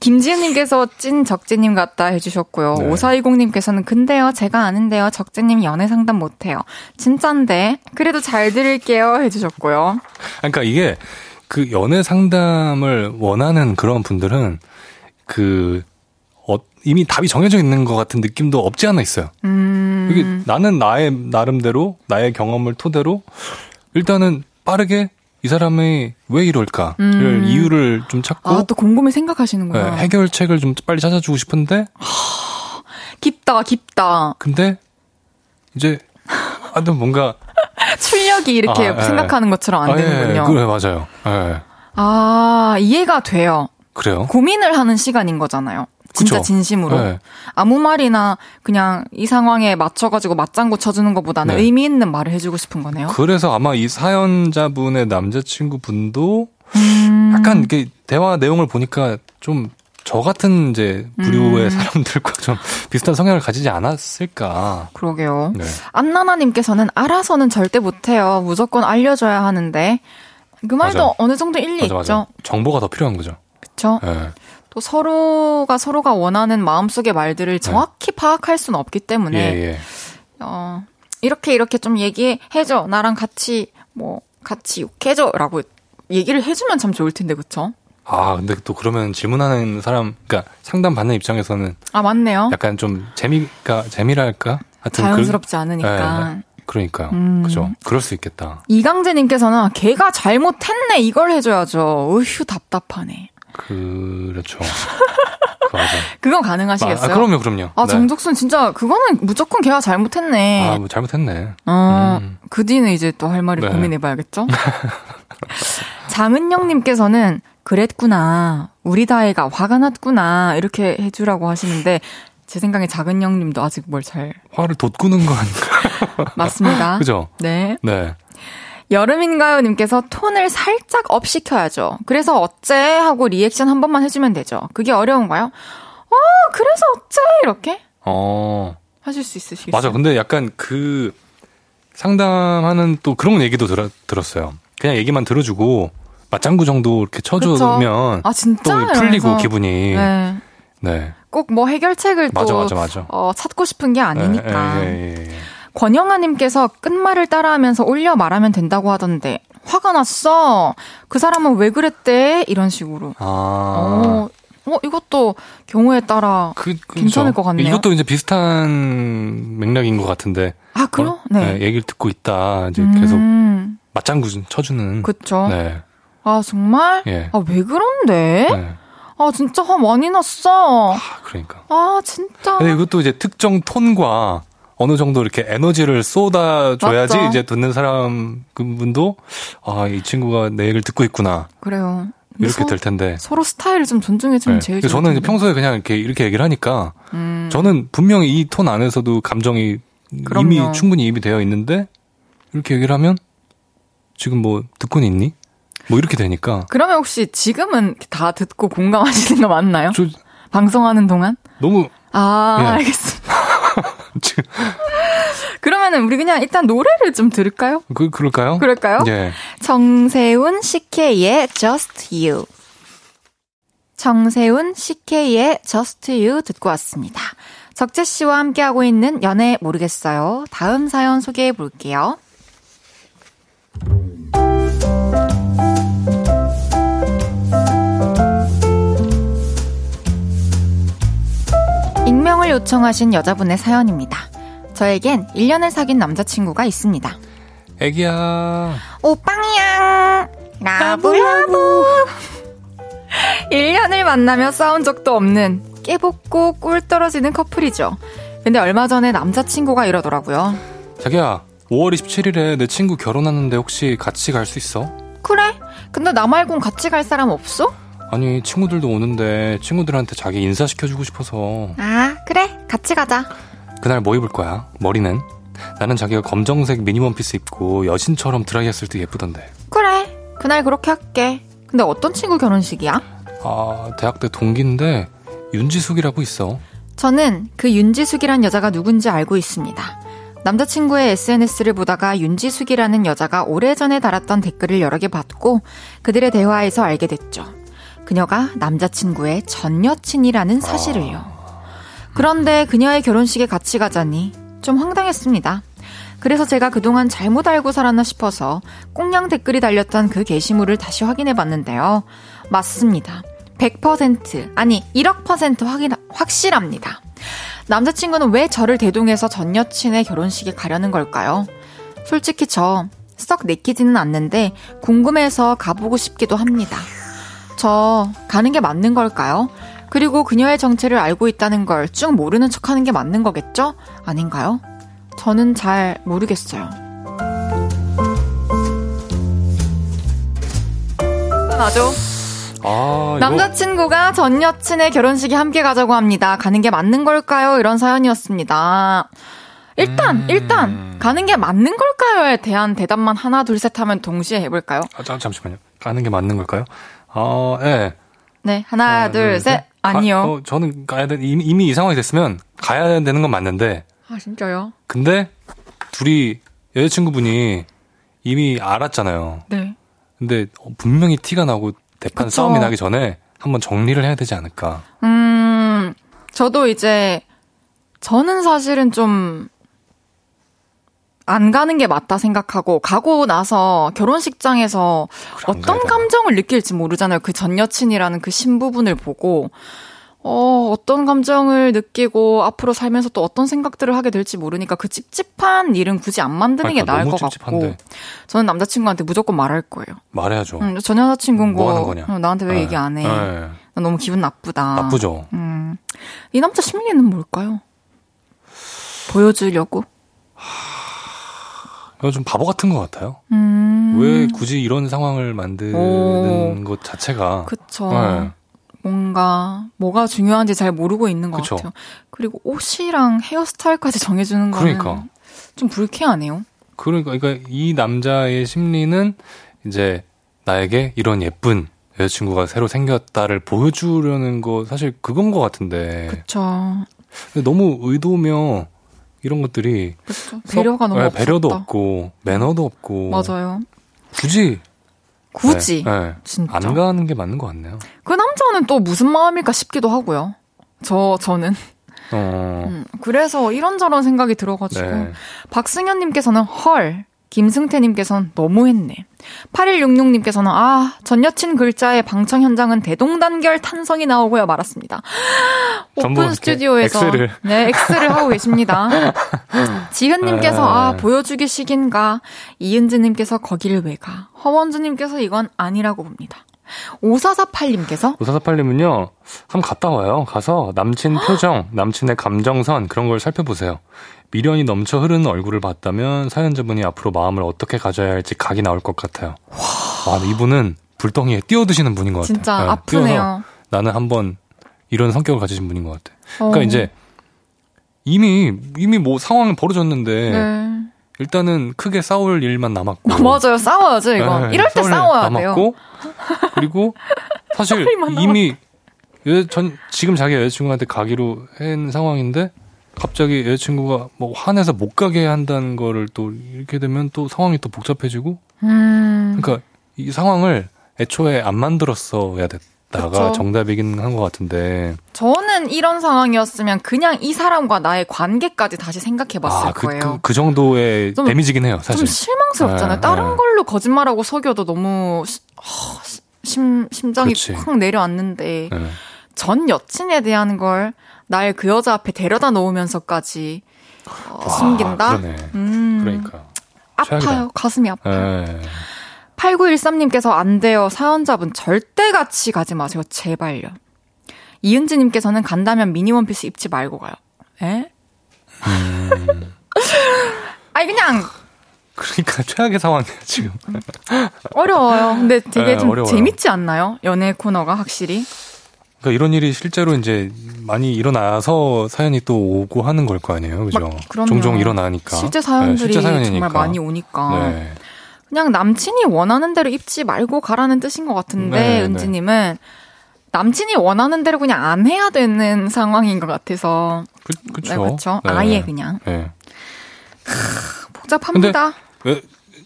김지은님께서 찐 적재님 같다 해주셨고요. 네. 5420님께서는 근데요, 제가 아는데요, 적재님 연애 상담 못해요. 진짠데, 그래도 잘 들을게요 해주셨고요. 그러니까 이게 그 연애 상담을 원하는 그런 분들은 그 어, 이미 답이 정해져 있는 것 같은 느낌도 없지 않아 있어요. 음, 이게 나는 나의 나름대로 나의 경험을 토대로 일단은 빠르게 이 사람이 왜 이럴까를 음. 이유를 좀 찾고 아, 또 곰곰이 생각하시는구나. 네, 해결책을 좀 빨리 찾아주고 싶은데 깊다, 깊다. 근데 이제 아또 뭔가 출력이 이렇게 아, 예. 생각하는 것처럼 안 아, 예, 되는군요. 그래 맞아요. 예, 아, 이해가 돼요. 그래요. 고민을 하는 시간인 거잖아요. 진짜 그쵸. 진심으로. 네. 아무 말이나 그냥 이 상황에 맞춰가지고 맞장구 쳐주는 것보다는 네. 의미 있는 말을 해주고 싶은 거네요. 그래서 아마 이 사연자분의 남자친구 분도 음. 약간 이렇게 대화 내용을 보니까 좀 저 같은 이제 부류의 음. 사람들과 좀 비슷한 성향을 가지지 않았을까. 그러게요. 네. 안나나님께서는 알아서는 절대 못해요. 무조건 알려줘야 하는데. 그 말도 맞아. 어느 정도 일리 맞아, 있죠. 맞아. 정보가 더 필요한 거죠. 그쵸? 예. 또 서로가 서로가 원하는 마음속의 말들을 정확히 파악할 수는 없기 때문에. 네. 예, 예. 어, 이렇게 이렇게 좀 얘기해줘. 나랑 같이, 뭐, 같이 욕해줘. 라고 얘기를 해주면 참 좋을 텐데, 그쵸? 아, 근데 또 그러면 질문하는 사람, 그러니까 상담 받는 입장에서는 아, 맞네요. 약간 좀 재미가, 재미랄까? 하여튼 자연스럽지 않으니까. 네. 그, 러니까요 음. 그죠. 그럴 수 있겠다. 이강재님께서는 걔가 잘못했네. 이걸 해줘야죠. 으휴, 답답하네. 그렇죠. 그. 그건 가능하시겠어요? 아, 그럼요, 그럼요. 아, 네. 정적순 진짜 그거는 무조건 걔가 잘못했네. 아, 뭐 잘못했네. 어, 음. 그 뒤는 이제 또 할 말을 네. 고민해봐야겠죠? 장은영님께서는 그랬구나. 우리 다혜가 화가 났구나. 이렇게 해주라고 하시는데, 제 생각에 장은영님도 아직 뭘 잘, 화를 돋구는 거 아닌가? 맞습니다. 그죠? 네. 네. 여름인가요? 님께서 톤을 살짝 업 시켜야죠. 그래서 어째? 하고 리액션 한 번만 해주면 되죠. 그게 어려운가요? 어, 그래서 어째? 이렇게 어. 하실 수 있으시겠어요? 맞아. 근데 약간 그 상담하는 또 그런 얘기도 들, 들었어요. 그냥 얘기만 들어주고 맞장구 정도 이렇게 쳐주면 아, 진짜? 또 풀리고. 기분이. 네. 네. 꼭 뭐 해결책을 맞아, 또 맞아, 맞아. 어, 찾고 싶은 게 아니니까. 예, 예, 예, 예. 권영아님께서 끝말을 따라하면서 올려 말하면 된다고 하던데 화가 났어. 그 사람은 왜 그랬대? 이런 식으로. 아. 어, 어 이것도 경우에 따라 그, 그렇죠. 괜찮을 것 같네요. 이것도 이제 비슷한 맥락인 것 같은데. 아 그럼 어, 네. 네, 얘기를 듣고 있다. 이제 계속 음, 맞장구 좀 쳐주는. 그쵸. 네. 아 정말? 예. 아왜 그런데? 네. 아 진짜 화 많이 났어. 아, 그러니까. 아 진짜. 근데 이것도 이제 특정 톤과 어느 정도 이렇게 에너지를 쏟아줘야지 맞죠. 이제 듣는 사람 그분도 아, 이 친구가 내 얘기를 듣고 있구나. 그래요. 이렇게 서- 될 텐데. 서로 스타일을 좀 존중해주면 네. 제일 좋을 저는 텐데. 평소에 그냥 이렇게 이렇게 얘기를 하니까 음, 저는 분명히 이 톤 안에서도 감정이 그럼요. 이미 충분히 입이 되어 있는데 이렇게 얘기를 하면 지금 뭐 듣고는 있니? 뭐 이렇게 되니까 그러면 혹시 지금은 다 듣고 공감하시는 거 맞나요? 저 방송하는 동안? 너무 아, 예. 알겠습니다. 지금 그러면은 우리 그냥 일단 노래를 좀 들을까요? 그 그럴까요? 그럴까요? 예. 정세훈 CK의 Just You. 정세훈 CK의 Just You 듣고 왔습니다. 적재 씨와 함께하고 있는 연애 모르겠어요. 다음 사연 소개해 볼게요. 익명을 요청하신 여자분의 사연입니다. 저에겐 1년을 사귄 남자친구가 있습니다. 애기야. 오빵이야 라브라브 1년을 만나며 싸운 적도 없는 깨복고 꿀 떨어지는 커플이죠. 근데 얼마 전에 남자친구가 이러더라고요. 자기야. 5월 27일에 내 친구 결혼하는데 혹시 같이 갈 수 있어? 그래? 근데 나 말곤 같이 갈 사람 없어? 아니 친구들도 오는데 친구들한테 자기 인사시켜주고 싶어서 아, 그래. 같이 가자. 그날 뭐 입을 거야? 머리는? 나는 자기가 검정색 미니 원피스 입고 여신처럼 드라이 했을 때 예쁘던데 그래. 그날 그렇게 할게. 근데 어떤 친구 결혼식이야? 아 대학 때 동기인데 윤지숙이라고 있어 저는 그 윤지숙이란 여자가 누군지 알고 있습니다. 남자친구의 SNS를 보다가 윤지숙이라는 여자가 오래전에 달았던 댓글을 여러 개 봤고 그들의 대화에서 알게 됐죠. 그녀가 남자친구의 전 여친이라는 사실을요. 그런데 그녀의 결혼식에 같이 가자니 좀 황당했습니다. 그래서 제가 그동안 잘못 알고 살았나 싶어서 꽁냥 댓글이 달렸던 그 게시물을 다시 확인해 봤는데요. 맞습니다. 100% 아니 1억 퍼센트 확인 확실합니다. 남자친구는 왜 저를 대동해서 전 여친의 결혼식에 가려는 걸까요? 솔직히 저 썩 내키지는 않는데 궁금해서 가보고 싶기도 합니다. 저 가는 게 맞는 걸까요? 그리고 그녀의 정체를 알고 있다는 걸 쭉 모르는 척 하는 게 맞는 거겠죠? 아닌가요? 저는 잘 모르겠어요. 맞아. 아 남자친구가 전 여친의 결혼식에 함께 가자고 합니다. 가는 게 맞는 걸까요? 이런 사연이었습니다. 일단, 음. 일단, 가는 게 맞는 걸까요?에 대한 대답만 하나, 둘, 셋 하면 동시에 해볼까요? 아, 잠, 잠시만요 가는 게 맞는 걸까요? 아 예. 네, 하나, 하나, 둘, 셋. 가- 아니요. 어, 저는 가야 돼 이미, 이미 이 상황이 됐으면 가야 되는 건 맞는데 아, 진짜요? 근데 둘이 여자친구분이 이미 알았잖아요. 네. 근데 분명히 티가 나고 대판 그쵸. 싸움이 나기 전에 한번 정리를 해야 되지 않을까. 음, 저도 이제, 저는 사실은 좀, 안 가는 게 맞다 생각하고, 가고 나서 결혼식장에서 어떤? 감정을 느낄지 모르잖아요. 그 전 여친이라는 그 신부분을 보고, 어, 어떤 감정을 느끼고, 앞으로 살면서 또 어떤 생각들을 하게 될지 모르니까 그 찝찝한 일은 굳이 안 만드는 게 그러니까 나을 것 찝찝한데. 같고, 저는 남자친구한테 무조건 말할 거예요. 말해야죠. 음, 전 여자친구인 거, 뭐 하는 거냐? 어, 나한테 왜 네. 얘기 안 해? 네. 나 너무 기분 나쁘다. 나쁘죠. 음, 이 남자 심리는 뭘까요? 보여주려고? 이거 좀 바보 같은 것 같아요. 음. 왜 굳이 이런 상황을 만드는 오. 것 자체가. 그쵸. 네. 뭔가, 뭐가 중요한지 잘 모르고 있는 것 그쵸. 같아요. 그리고 옷이랑 헤어스타일까지 정해주는 거는 그러니까. 좀 불쾌하네요. 그러니까, 그러니까 이 남자의 심리는 이제 나에게 이런 예쁜 여자친구가 새로 생겼다를 보여주려는 거 사실 그건 것 같은데 그쵸. 근데 너무 의도며 이런 것들이 그쵸. 배려가 너무 네, 없었다. 배려도 없고 매너도 없고 맞아요. 굳이 굳이. 네, 네. 진짜. 안 가는 게 맞는 것 같네요. 그 남자는 또 무슨 마음일까 싶기도 하고요. 저, 저는. 어, 음, 그래서 이런저런 생각이 들어가지고. 네. 박승현님께서는 헐. 김승태님께서는 너무했네. 8166님께서는 아, 전 여친 글자의 방청 현장은 대동단결 탄성이 나오고요 말았습니다. 오픈 스튜디오에서 X를. 네 X를 하고 계십니다. 지은님께서 아 네. 보여주기 식인가 이은지님께서 거기를 왜 가? 허원주님께서 이건 아니라고 봅니다. 5448님께서 5448님은요, 한번 갔다 와요. 가서 남친 표정, 남친의 감정선, 그런 걸 살펴보세요. 미련이 넘쳐 흐르는 얼굴을 봤다면 사연자분이 앞으로 마음을 어떻게 가져야 할지 각이 나올 것 같아요. 와, 이분은 불덩이에 뛰어드시는 분인 것 같아요. 진짜 네, 뛰어서 아프네요. 나는 한번 이런 성격을 가지신 분인 것 같아. 그러니까 어. 이제 이미 이미 뭐 상황은 벌어졌는데 네. 일단은 크게 싸울 일만 남았고. 맞아요. 싸워야죠, 이거. 네, 이럴 때 싸워야 돼요. 남았고, 그리고 사실 이미 여, 전 지금 자기 여자친구한테 가기로 한 상황인데 갑자기 여자친구가 뭐 화내서 못 가게 한다는 거를 또 이렇게 되면 또 상황이 또 복잡해지고 음. 그러니까 이 상황을 애초에 안 만들었어야 됐 그쵸. 정답이긴 한 것 같은데 저는 이런 상황이었으면 그냥 이 사람과 나의 관계까지 다시 생각해 봤을 아, 그, 거예요. 그, 그 정도의 좀- 데미지긴 해요 사실 좀 실망스럽잖아요. 네, 다른 네. 걸로 거짓말하고 속여도 너무 시- 어, 시- 심, 심장이 그치. 콱 내려앉는데 네. 전 여친에 대한 걸 날 그 여자 앞에 데려다 놓으면서까지 어, 와, 숨긴다? 그러네 음, 그러니까 아파요. 최악이다. 가슴이 아파요. 예. 8913님께서 안 돼요. 사연자분 절대 같이 가지 마세요. 제발요. 이은지님께서는 간다면 미니 원피스 입지 말고 가요. 에? 음. 아니, 그냥 그러니까 최악의 상황이에요 지금 어려워요. 근데 되게 네, 좀 어려워요. 재밌지 않나요? 연애 코너가 확실히. 그러니까 이런 일이 실제로 이제 많이 일어나서 사연이 또 오고 하는 걸 거 아니에요, 그죠? 막. 종종 일어나니까. 실제 네, 사연들이 실제 사연이니까. 정말 많이 오니까. 네. 그냥 남친이 원하는 대로 입지 말고 가라는 뜻인 것 같은데, 네, 은지님은 남친이 원하는 대로 그냥 안 해야 되는 상황인 것 같아서. 그, 그쵸. 네, 그렇죠. 네. 아예 그냥. 네. 복잡합니다. 왜,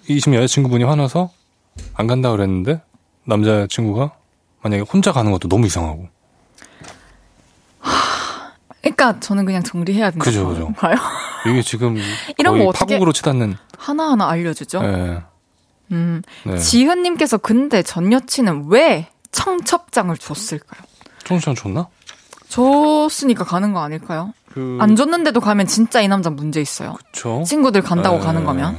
이 지금 여자친구분이 화나서 안 간다 그랬는데, 남자친구가 만약에 혼자 가는 것도 너무 이상하고. 그러니까 저는 그냥 정리해야 된다고 그죠, 그죠. 봐요. 이게 지금 이런 거의 거 어떻게- 파국으로 치닫는. 하나하나 알려주죠. 네. 음. 네. 지은님께서 근데 전 여친은 왜 청첩장을 줬을까요? 총시장 줬나? 줬으니까 가는 거 아닐까요? 그, 안 줬는데도 가면 진짜 이 남자 문제 있어요. 그쵸. 친구들 간다고 네. 가는 거면.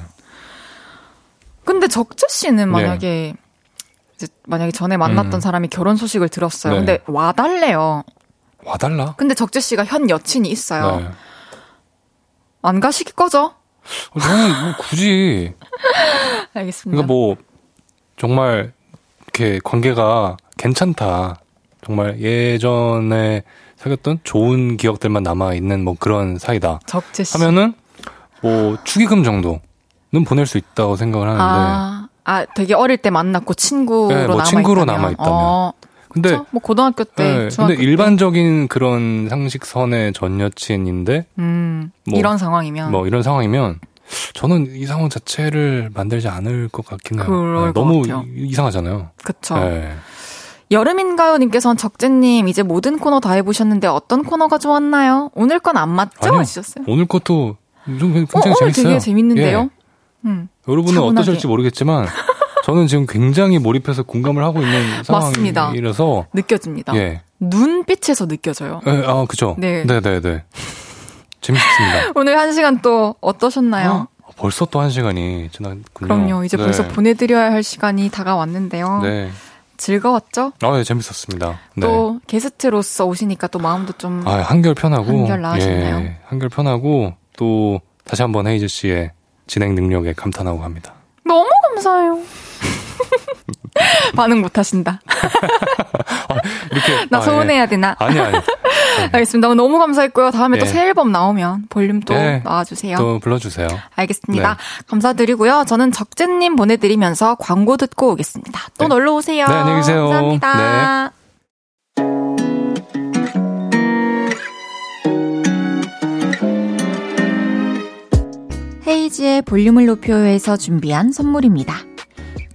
근데 적재 씨는 네. 만약에 이제 만약에 전에 만났던 음. 사람이 결혼 소식을 들었어요. 네. 근데 와달래요. 와달라? 근데 적재 씨가 현 여친이 있어요. 네. 안 가시기 꺼져? 어, 저는 뭐 굳이 알겠습니다. 그러니까 뭐 정말 이렇게 관계가 괜찮다. 정말 예전에 사귀었던 좋은 기억들만 남아 있는 뭐 그런 사이다. 적재 씨. 하면은 뭐 축의금 정도는 보낼 수 있다고 생각을 하는데. 아, 아, 되게 어릴 때 만났고 친구로 네, 뭐 남아 친구로 있다면. 남아 있다면. 어, 근데 그쵸? 뭐 고등학교 때, 네, 근데 때. 일반적인 그런 상식선의 전 여친인데 음, 뭐, 이런 상황이면 뭐 이런 상황이면 저는 이 상황 자체를 만들지 않을 것 같긴 해요. 네, 것 너무 같아요. 이- 이상하잖아요. 그쵸. 네. 여름인가요 님께서는 적재님 이제 모든 코너 다 해보셨는데 어떤 코너가 좋았나요? 오늘 건 안 맞죠? 아니요. 하셨어요. 오늘 것도 좀 굉장히 어, 오늘 재밌어요. 되게 재밌는데요. 예. 음, 여러분은 차분하게. 어떠실지 모르겠지만 저는 지금 굉장히 몰입해서 공감을 하고 있는 맞습니다. 상황이라서 느껴집니다. 예. 눈빛에서 느껴져요. 예, 아, 그죠. 네. 네, 네, 네. 재밌습니다. 오늘 한 시간 또 어떠셨나요? 어, 벌써 또 한 시간이 지났군요. 그럼요. 이제 네. 벌써 보내드려야 할 시간이 다가왔는데요. 네. 즐거웠죠? 아, 예, 재밌었습니다. 네. 또 게스트로서 오시니까 또 마음도 좀 아, 한결 편하고. 한결 나아졌나요? 예, 한결 편하고 또 다시 한번 헤이즈 씨의 진행 능력에 감탄하고 갑니다. 너무 감사해요. 반응 못 하신다. 이렇게 나 아, 예. 서운해야 되나? 아니 아니. 알겠습니다. 너무 감사했고요. 다음에 또 예. 새 앨범 나오면 볼륨 또 예. 나와주세요. 또 불러주세요. 알겠습니다. 네. 감사드리고요. 저는 적재님 보내드리면서 광고 듣고 오겠습니다. 또 네. 놀러 오세요. 네, 안녕히 계세요. 감사합니다. 헤이즈의 볼륨을 높여요에서 준비한 선물입니다.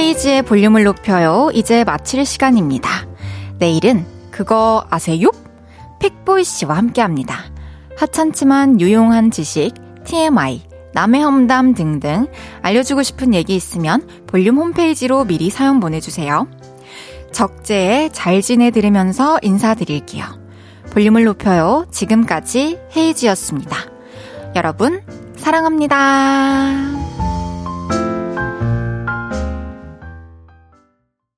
헤이지의 볼륨을 높여요. 이제 마칠 시간입니다. 내일은 그거 아세요? 픽보이 씨와 함께 합니다. 하찮지만 유용한 지식, TMI, 남의 험담 등등 알려주고 싶은 얘기 있으면 볼륨 홈페이지로 미리 사연 보내주세요. 적재에 잘 지내 들으면서 인사드릴게요. 볼륨을 높여요. 지금까지 헤이지였습니다. 여러분, 사랑합니다.